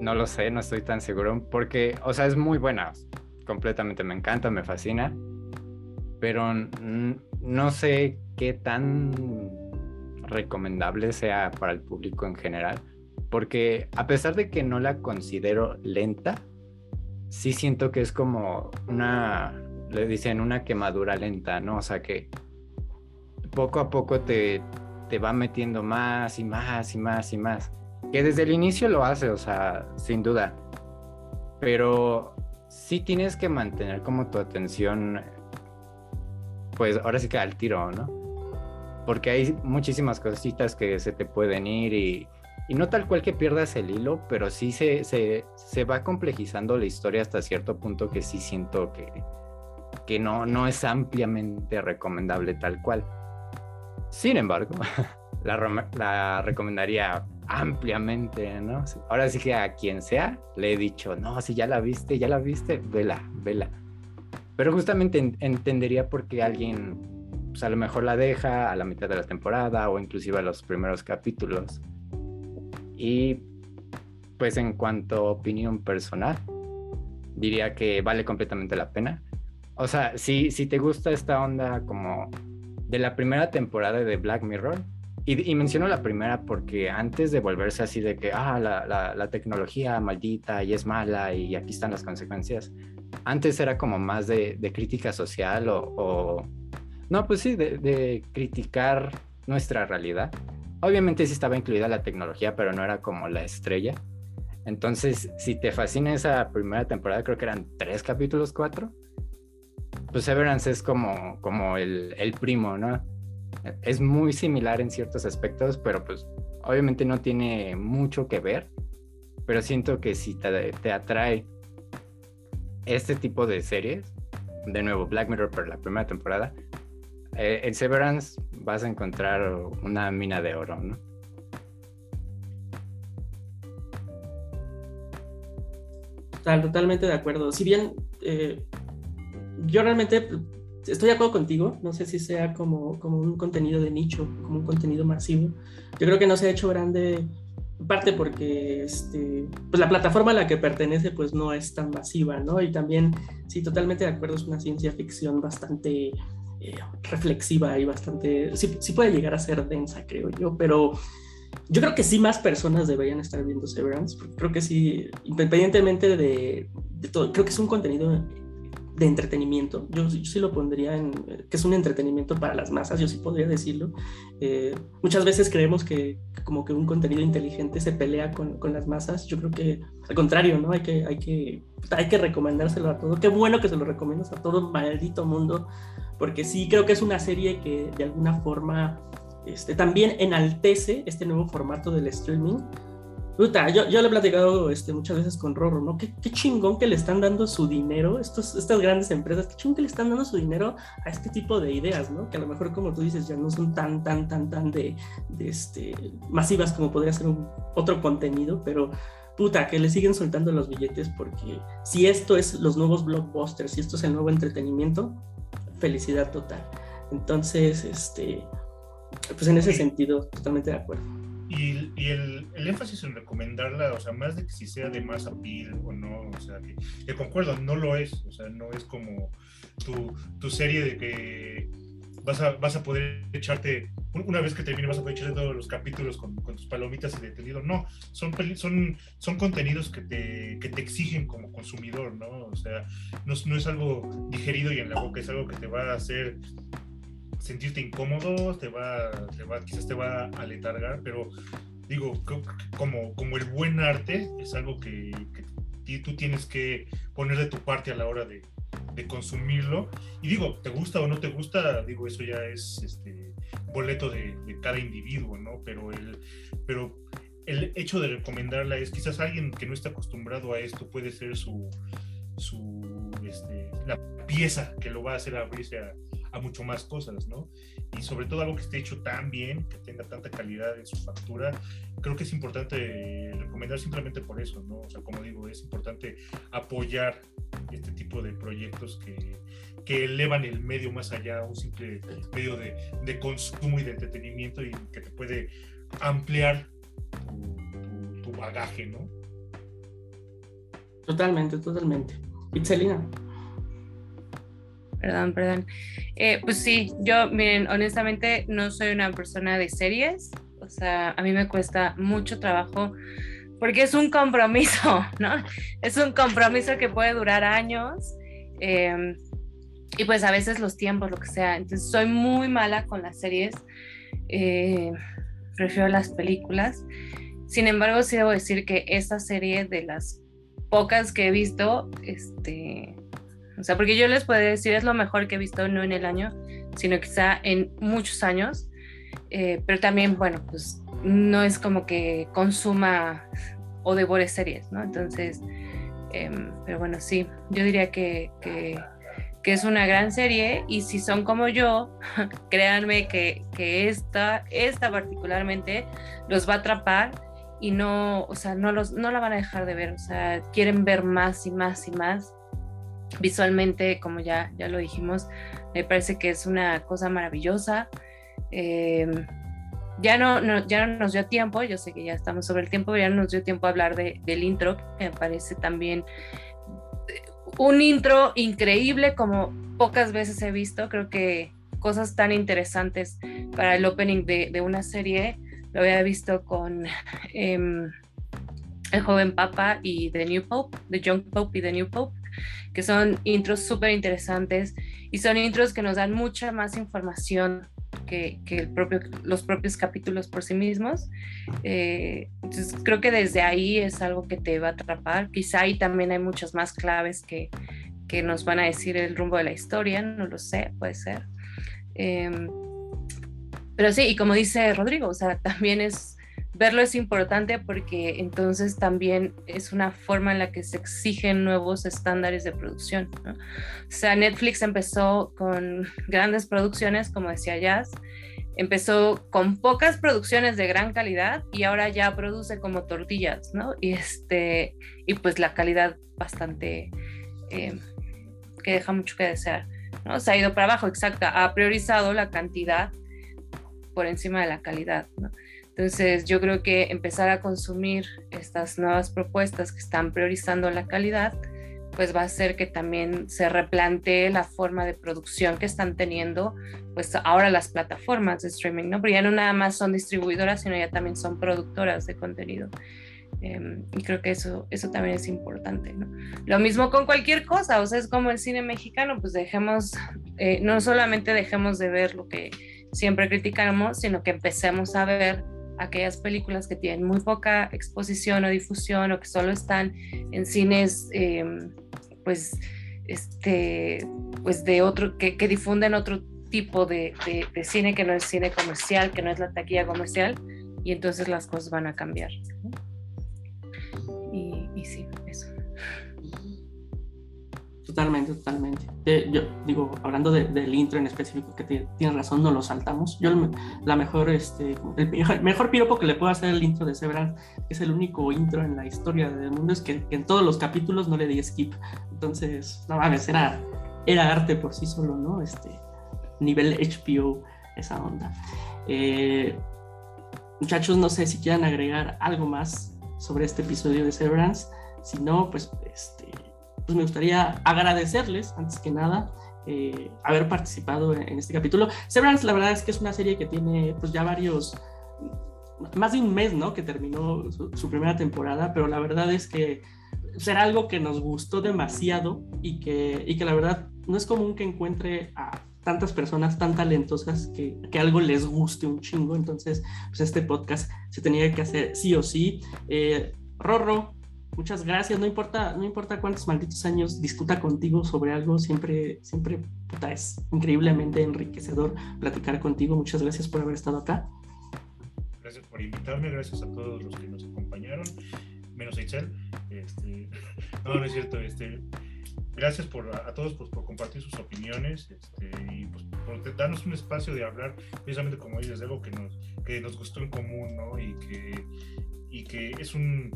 Speaker 3: no lo sé, no estoy tan seguro, porque, o sea, es muy buena, completamente me encanta, me fascina, pero no sé qué tan recomendable sea para el público en general, porque a pesar de que no la considero lenta, sí siento que es como una, le dicen, una quemadura lenta, ¿no? O sea que poco a poco te, te va metiendo más y más y más y más. Que desde el inicio lo hace, o sea, sin duda. Pero sí tienes que mantener como tu atención, pues ahora sí que al tiro, ¿no? Porque hay muchísimas cositas que se te pueden ir y, y no tal cual que pierdas el hilo, pero sí se, se, se, va complejizando la historia hasta cierto punto que sí siento que, que no, no es ampliamente recomendable tal cual. Sin embargo, la, la recomendaría ampliamente, ¿no? Ahora sí que a quien sea le he dicho, no, si ya la viste, ya la viste, vela, vela. Pero justamente entendería por qué alguien, pues a lo mejor la deja a la mitad de la temporada o inclusive a los primeros capítulos y pues en cuanto a opinión personal, diría que vale completamente la pena. O sea, si, si te gusta esta onda como de la primera temporada de Black Mirror, y, menciono la primera porque antes de volverse así de que, ah, la, la, tecnología maldita y es mala y aquí están las consecuencias, antes era como más de, de crítica social o, no, pues sí, de, criticar nuestra realidad. Obviamente sí estaba incluida la tecnología, pero no era como la estrella. Entonces, si te fascina esa primera temporada, creo que eran tres capítulos, cuatro. Pues Severance es como, como el, el primo, ¿no? Es muy similar en ciertos aspectos, pero pues obviamente no tiene mucho que ver. Pero siento que si te, te atrae este tipo de series, de nuevo Black Mirror por la primera temporada, eh, en Severance vas a encontrar una mina de oro, ¿no?
Speaker 1: totalmente de acuerdo. Si bien eh, yo realmente estoy de acuerdo contigo, no sé si sea como, como un contenido de nicho, como un contenido masivo. Yo creo que no se ha hecho grande, parte porque este, pues la plataforma a la que pertenece pues no es tan masiva, ¿no? Y también, sí, totalmente de acuerdo, es una ciencia ficción bastante reflexiva y bastante, sí, puede llegar a ser densa, creo yo, pero yo creo que sí más personas deberían estar viendo Severance, creo que sí, independientemente de, de todo, creo que es un contenido de entretenimiento. Yo, sí lo pondría en que es un entretenimiento para las masas, yo sí podría decirlo. Eh, muchas veces creemos que, como que un contenido inteligente se pelea con, con, las masas. Yo creo que al contrario, ¿no? Hay que, hay, que, hay que recomendárselo a todo. Qué bueno que se lo recomiendas a todo maldito mundo, porque sí creo que es una serie que de alguna forma este, también enaltece este nuevo formato del streaming Puta, yo, yo le he platicado este, muchas veces con Rorro, ¿no? Qué, qué, chingón que le están dando su dinero, estos, estas grandes empresas, qué chingón que le están dando su dinero a este tipo de ideas, ¿no? Que a lo mejor, como tú dices, ya no son tan, tan, tan, tan de, de este, masivas como podría ser un, otro contenido, pero puta, que le siguen soltando los billetes porque si esto es los nuevos blockbusters, si esto es el nuevo entretenimiento, felicidad total. Entonces, este, pues en ese sentido, totalmente de acuerdo.
Speaker 2: Y, el, énfasis en recomendarla, o sea, más de que si sea de más appeal o no, o sea, que, concuerdo, no lo es, o sea, no es como tu, tu serie de que vas a, vas a poder echarte, una vez que termine, vas a poder echarte todos los capítulos con, con tus palomitas y detenido. No, son, son, son contenidos que te, que te exigen como consumidor, ¿no? O sea, no, no es algo digerido y en la boca, es algo que te va a hacer sentirte incómodo, te va, te va, quizás te va a letargar, pero digo, como, como el buen arte es algo que, tú tienes que poner de tu parte a la hora de, consumirlo. Y digo, te gusta o no te gusta, digo, eso ya es este boleto de, de cada individuo, ¿no? Pero el, pero el hecho de recomendarla es quizás alguien que no está acostumbrado a esto puede ser su, su este, la pieza que lo va a hacer abrirse a, a mucho más cosas, ¿no? Y sobre todo algo que esté hecho tan bien, que tenga tanta calidad en su factura, creo que es importante recomendar simplemente por eso, ¿no? O sea, como digo, es importante apoyar este tipo de proyectos que, que elevan el medio más allá, un simple medio de, de, consumo y de entretenimiento y que te puede ampliar tu, tu, bagaje, ¿no?
Speaker 1: Totalmente, totalmente. Itzelina
Speaker 4: perdón, perdón. Eh, pues sí, yo, miren, honestamente no soy una persona de series, o sea, a mí me cuesta mucho trabajo porque es un compromiso, ¿no? Es un compromiso que puede durar años em, y pues a veces los tiempos, lo que sea. Entonces soy muy mala con las series, eh, prefiero las películas. Sin embargo, sí debo decir que esta serie de las pocas que he visto, este, o sea, porque yo les puedo decir, es lo mejor que he visto, no en el año, sino quizá en muchos años. Eh, pero también, bueno, pues no es como que consuma o devore series, ¿no? Entonces, em, pero bueno, sí, yo diría que, que, que, es una gran serie y si son como yo, créanme que, que esta, esta particularmente los va a atrapar y no, o sea, no, los, no la van a dejar de ver, o sea, quieren ver más y más y más visualmente, como ya, ya lo dijimos, me parece que es una cosa maravillosa. Em, ya, no, ya no nos dio tiempo, yo sé que ya estamos sobre el tiempo, pero ya no nos dio tiempo a hablar de, del intro, que me parece también eh, un intro increíble como pocas veces he visto, creo que cosas tan interesantes para el opening de, una serie, lo había visto con em, El joven Papa y The New Pope, The Young Pope y The New Pope, que son intros súper interesantes y son intros que nos dan mucha más información que, que el propio, los propios capítulos por sí mismos. Eh, entonces creo que desde ahí es algo que te va a atrapar. Quizá ahí también hay muchas más claves que, que nos van a decir el rumbo de la historia, no lo sé, puede ser. Em, pero sí, y como dice Rodrigo, o sea, también es verlo es importante porque entonces también es una forma en la que se exigen nuevos estándares de producción. O sea, Netflix empezó con grandes producciones, como decía Jazz, empezó con pocas producciones de gran calidad y ahora ya produce como tortillas, ¿no? Y, este, y pues la calidad bastante eh, que deja mucho que desear. ¿no? Se ha ido para abajo, exacto, ha priorizado la cantidad por encima de la calidad. ¿no? Entonces, yo creo que empezar a consumir estas nuevas propuestas que están priorizando la calidad, pues va a hacer que también se replantee la forma de producción que están teniendo, pues ahora las plataformas de streaming, ¿no? Pero ya no nada más son distribuidoras, sino ya también son productoras de contenido. Em, y creo que eso, eso también es importante, ¿no? Lo mismo con cualquier cosa, o sea, es como el cine mexicano, pues dejemos, eh, no solamente dejemos de ver lo que siempre criticamos, sino que empecemos a ver aquellas películas que tienen muy poca exposición o difusión o que solo están en cines, em, pues, este, pues de otro, que, que difunden otro tipo de, de, de, cine que no es cine comercial, que no es la taquilla comercial, y entonces las cosas van a cambiar. Y, sí,
Speaker 1: Totalmente, totalmente. yo digo, hablando del intro en específico, que tienes razón, no lo saltamos. Yo la mejor, este, el mejor, piropo que le puedo hacer el intro de Severance, que es el único intro en la historia del mundo, es que, en todos los capítulos no le di skip. Entonces, no mames, era, era arte por sí solo, ¿no? Este, nivel HBO, esa onda. Eh, muchachos, no sé si quieran agregar algo más sobre este episodio de Severance. Si no, pues, este, pues me gustaría agradecerles, antes que nada, eh, haber participado en, este capítulo. Severance, la verdad es que es una serie que tiene pues ya varios, más de un mes, ¿no? Que terminó su, primera temporada, pero la verdad es que será algo que nos gustó demasiado y que, y que la verdad no es común que encuentre a tantas personas tan talentosas que, que, algo les guste un chingo. Entonces, pues este podcast se tenía que hacer sí o sí. Eh, Rorro, muchas gracias. No importa, no importa cuántos malditos años discuta contigo sobre algo, siempre, siempre puta, es increíblemente enriquecedor platicar contigo. Muchas gracias por haber estado acá.
Speaker 2: Gracias por invitarme, gracias a todos los que nos acompañaron, menos Itzel. Este, no, no es cierto. Este, gracias por, a, todos pues, por compartir sus opiniones este, y pues, por darnos un espacio de hablar precisamente como ellos de algo que nos, que nos gustó en común ¿no? y, que, y que es un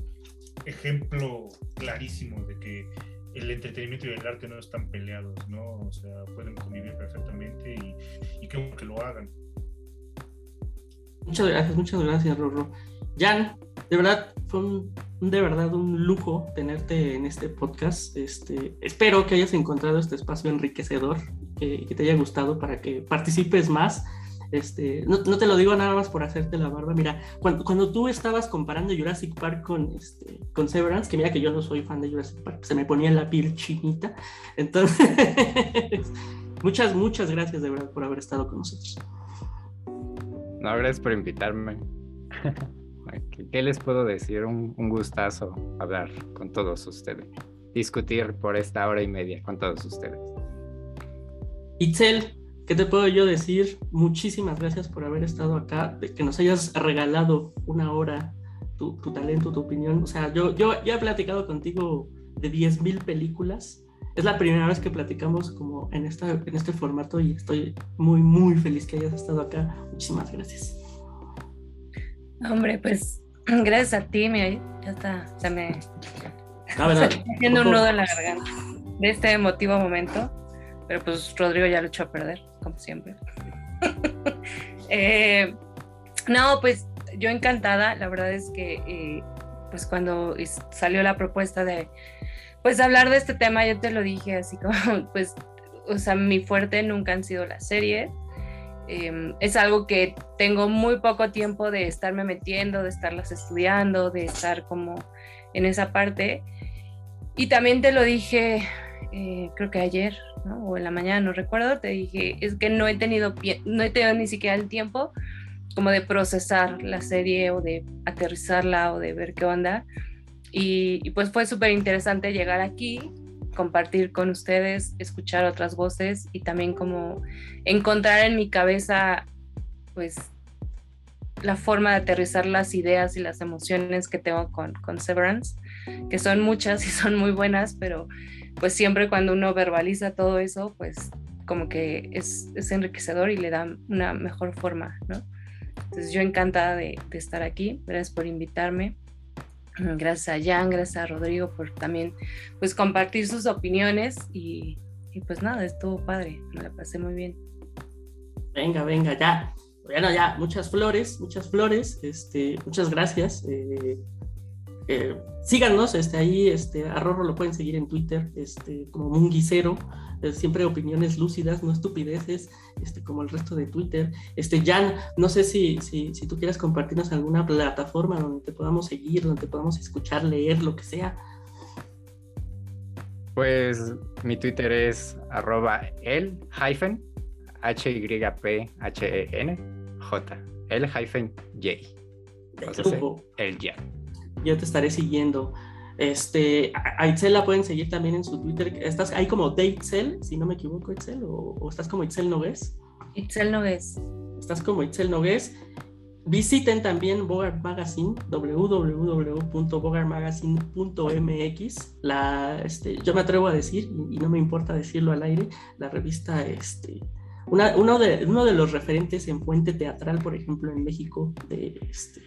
Speaker 2: ejemplo clarísimo de que el entretenimiento y el arte no están peleados, ¿no? O sea, pueden convivir perfectamente y, y que, lo hagan.
Speaker 1: Muchas gracias, muchas gracias, Rorro. Jan, de verdad, fue un, de verdad un lujo tenerte en este podcast. Este, espero que hayas encontrado este espacio enriquecedor, que te haya gustado para que participes más. Este, no, no, te lo digo nada más por hacerte la barba. Mira, cuando, cuando tú estabas comparando Jurassic Park con, este, con Severance, que mira que yo no soy fan de Jurassic Park, se me ponía la piel chinita. Entonces, muchas, muchas gracias de verdad por haber estado con nosotros.
Speaker 3: No, gracias por invitarme. ¿Qué, les puedo decir? Un, gustazo hablar con todos ustedes, discutir por esta hora y media con todos ustedes.
Speaker 1: Itzel, ¿qué te puedo yo decir? Muchísimas gracias por haber estado acá, de que nos hayas regalado una hora tu, talento, tu opinión. O sea, yo, yo ya he platicado contigo de 10.000 películas. Es la primera vez que platicamos como en, esta, en este formato y estoy muy, muy feliz que hayas estado acá. Muchísimas gracias.
Speaker 4: Hombre, pues gracias a ti, me, ya está, se me está haciendo un nudo en la garganta de este emotivo momento, pero pues Rodrigo ya lo echó a perder, siempre. eh, no, pues yo encantada, la verdad es que eh, pues cuando salió la propuesta de pues hablar de este tema, yo te lo dije así como, pues, o sea, mi fuerte nunca han sido las series, Em, es algo que tengo muy poco tiempo de estarme metiendo, de estarlas estudiando, de estar como en esa parte. Y también te lo dije, eh, creo que ayer, o en la mañana, no recuerdo, te dije, es que no he tenido, no he tenido ni siquiera el tiempo como de procesar la serie o de aterrizarla o de ver qué onda. Y, y pues fue súper interesante llegar aquí compartir con ustedes, escuchar otras voces y también como encontrar en mi cabeza pues la forma de aterrizar las ideas y las emociones que tengo con, con Severance, que son muchas y son muy buenas, pero pues siempre cuando uno verbaliza todo eso, pues como que es, es enriquecedor y le da una mejor forma, ¿no? Entonces yo encantada de, estar aquí, gracias por invitarme. Gracias a Jan, gracias a Rodrigo por también pues compartir sus opiniones y, pues nada, estuvo padre, me la pasé muy bien.
Speaker 1: Venga, venga, ya. Bueno, ya, muchas flores, muchas flores. Este, muchas gracias. Eh, eh, síganos, este, ahí este, a Rorro lo pueden seguir en Twitter este, como Munguicero, eh, siempre opiniones lúcidas, no estupideces, este, como el resto de Twitter. Este, Jan, no sé si, si, si tú quieres compartirnos alguna plataforma donde te podamos seguir, donde te podamos escuchar, leer, lo que sea.
Speaker 3: Pues mi Twitter es arroba el hyphen h y p h e n j el hyphen j. el ya.
Speaker 1: Yo te estaré siguiendo. Este, a Itzel la pueden seguir también en su Twitter. Estás ahí como Itzel, si no me equivoco, Itzel, o, estás como Itzel Nogués.
Speaker 4: Itzel Nogués.
Speaker 1: Estás como Itzel Nogués. Visiten también Bogart Magazine, www.bogartmagazine.mx. La, este, yo me atrevo a decir, y no me importa decirlo al aire, la revista, este, uno, de, uno de los referentes en fuente teatral, por ejemplo, en México, de, este,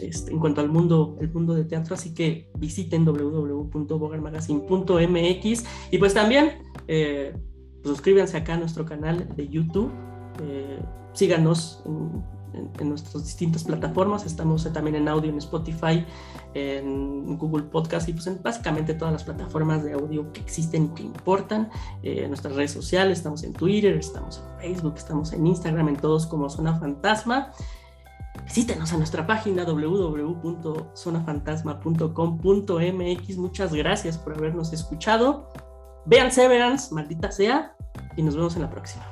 Speaker 1: este, en cuanto al mundo, el mundo de teatro. Así que visiten www.bogartmagazine.mx y pues también eh, suscríbanse acá a nuestro canal de YouTube. Eh, síganos en, en, nuestras distintas plataformas. Estamos también en audio en Spotify, en Google Podcast y pues en básicamente todas las plataformas de audio que existen y que importan. Eh, en nuestras redes sociales, estamos en Twitter, estamos en Facebook, estamos en Instagram, en todos como Zona Fantasma. Visítenos a nuestra página www.zonafantasma.com.mx. Muchas gracias por habernos escuchado. Vean Severance, maldita sea, y nos vemos en la próxima.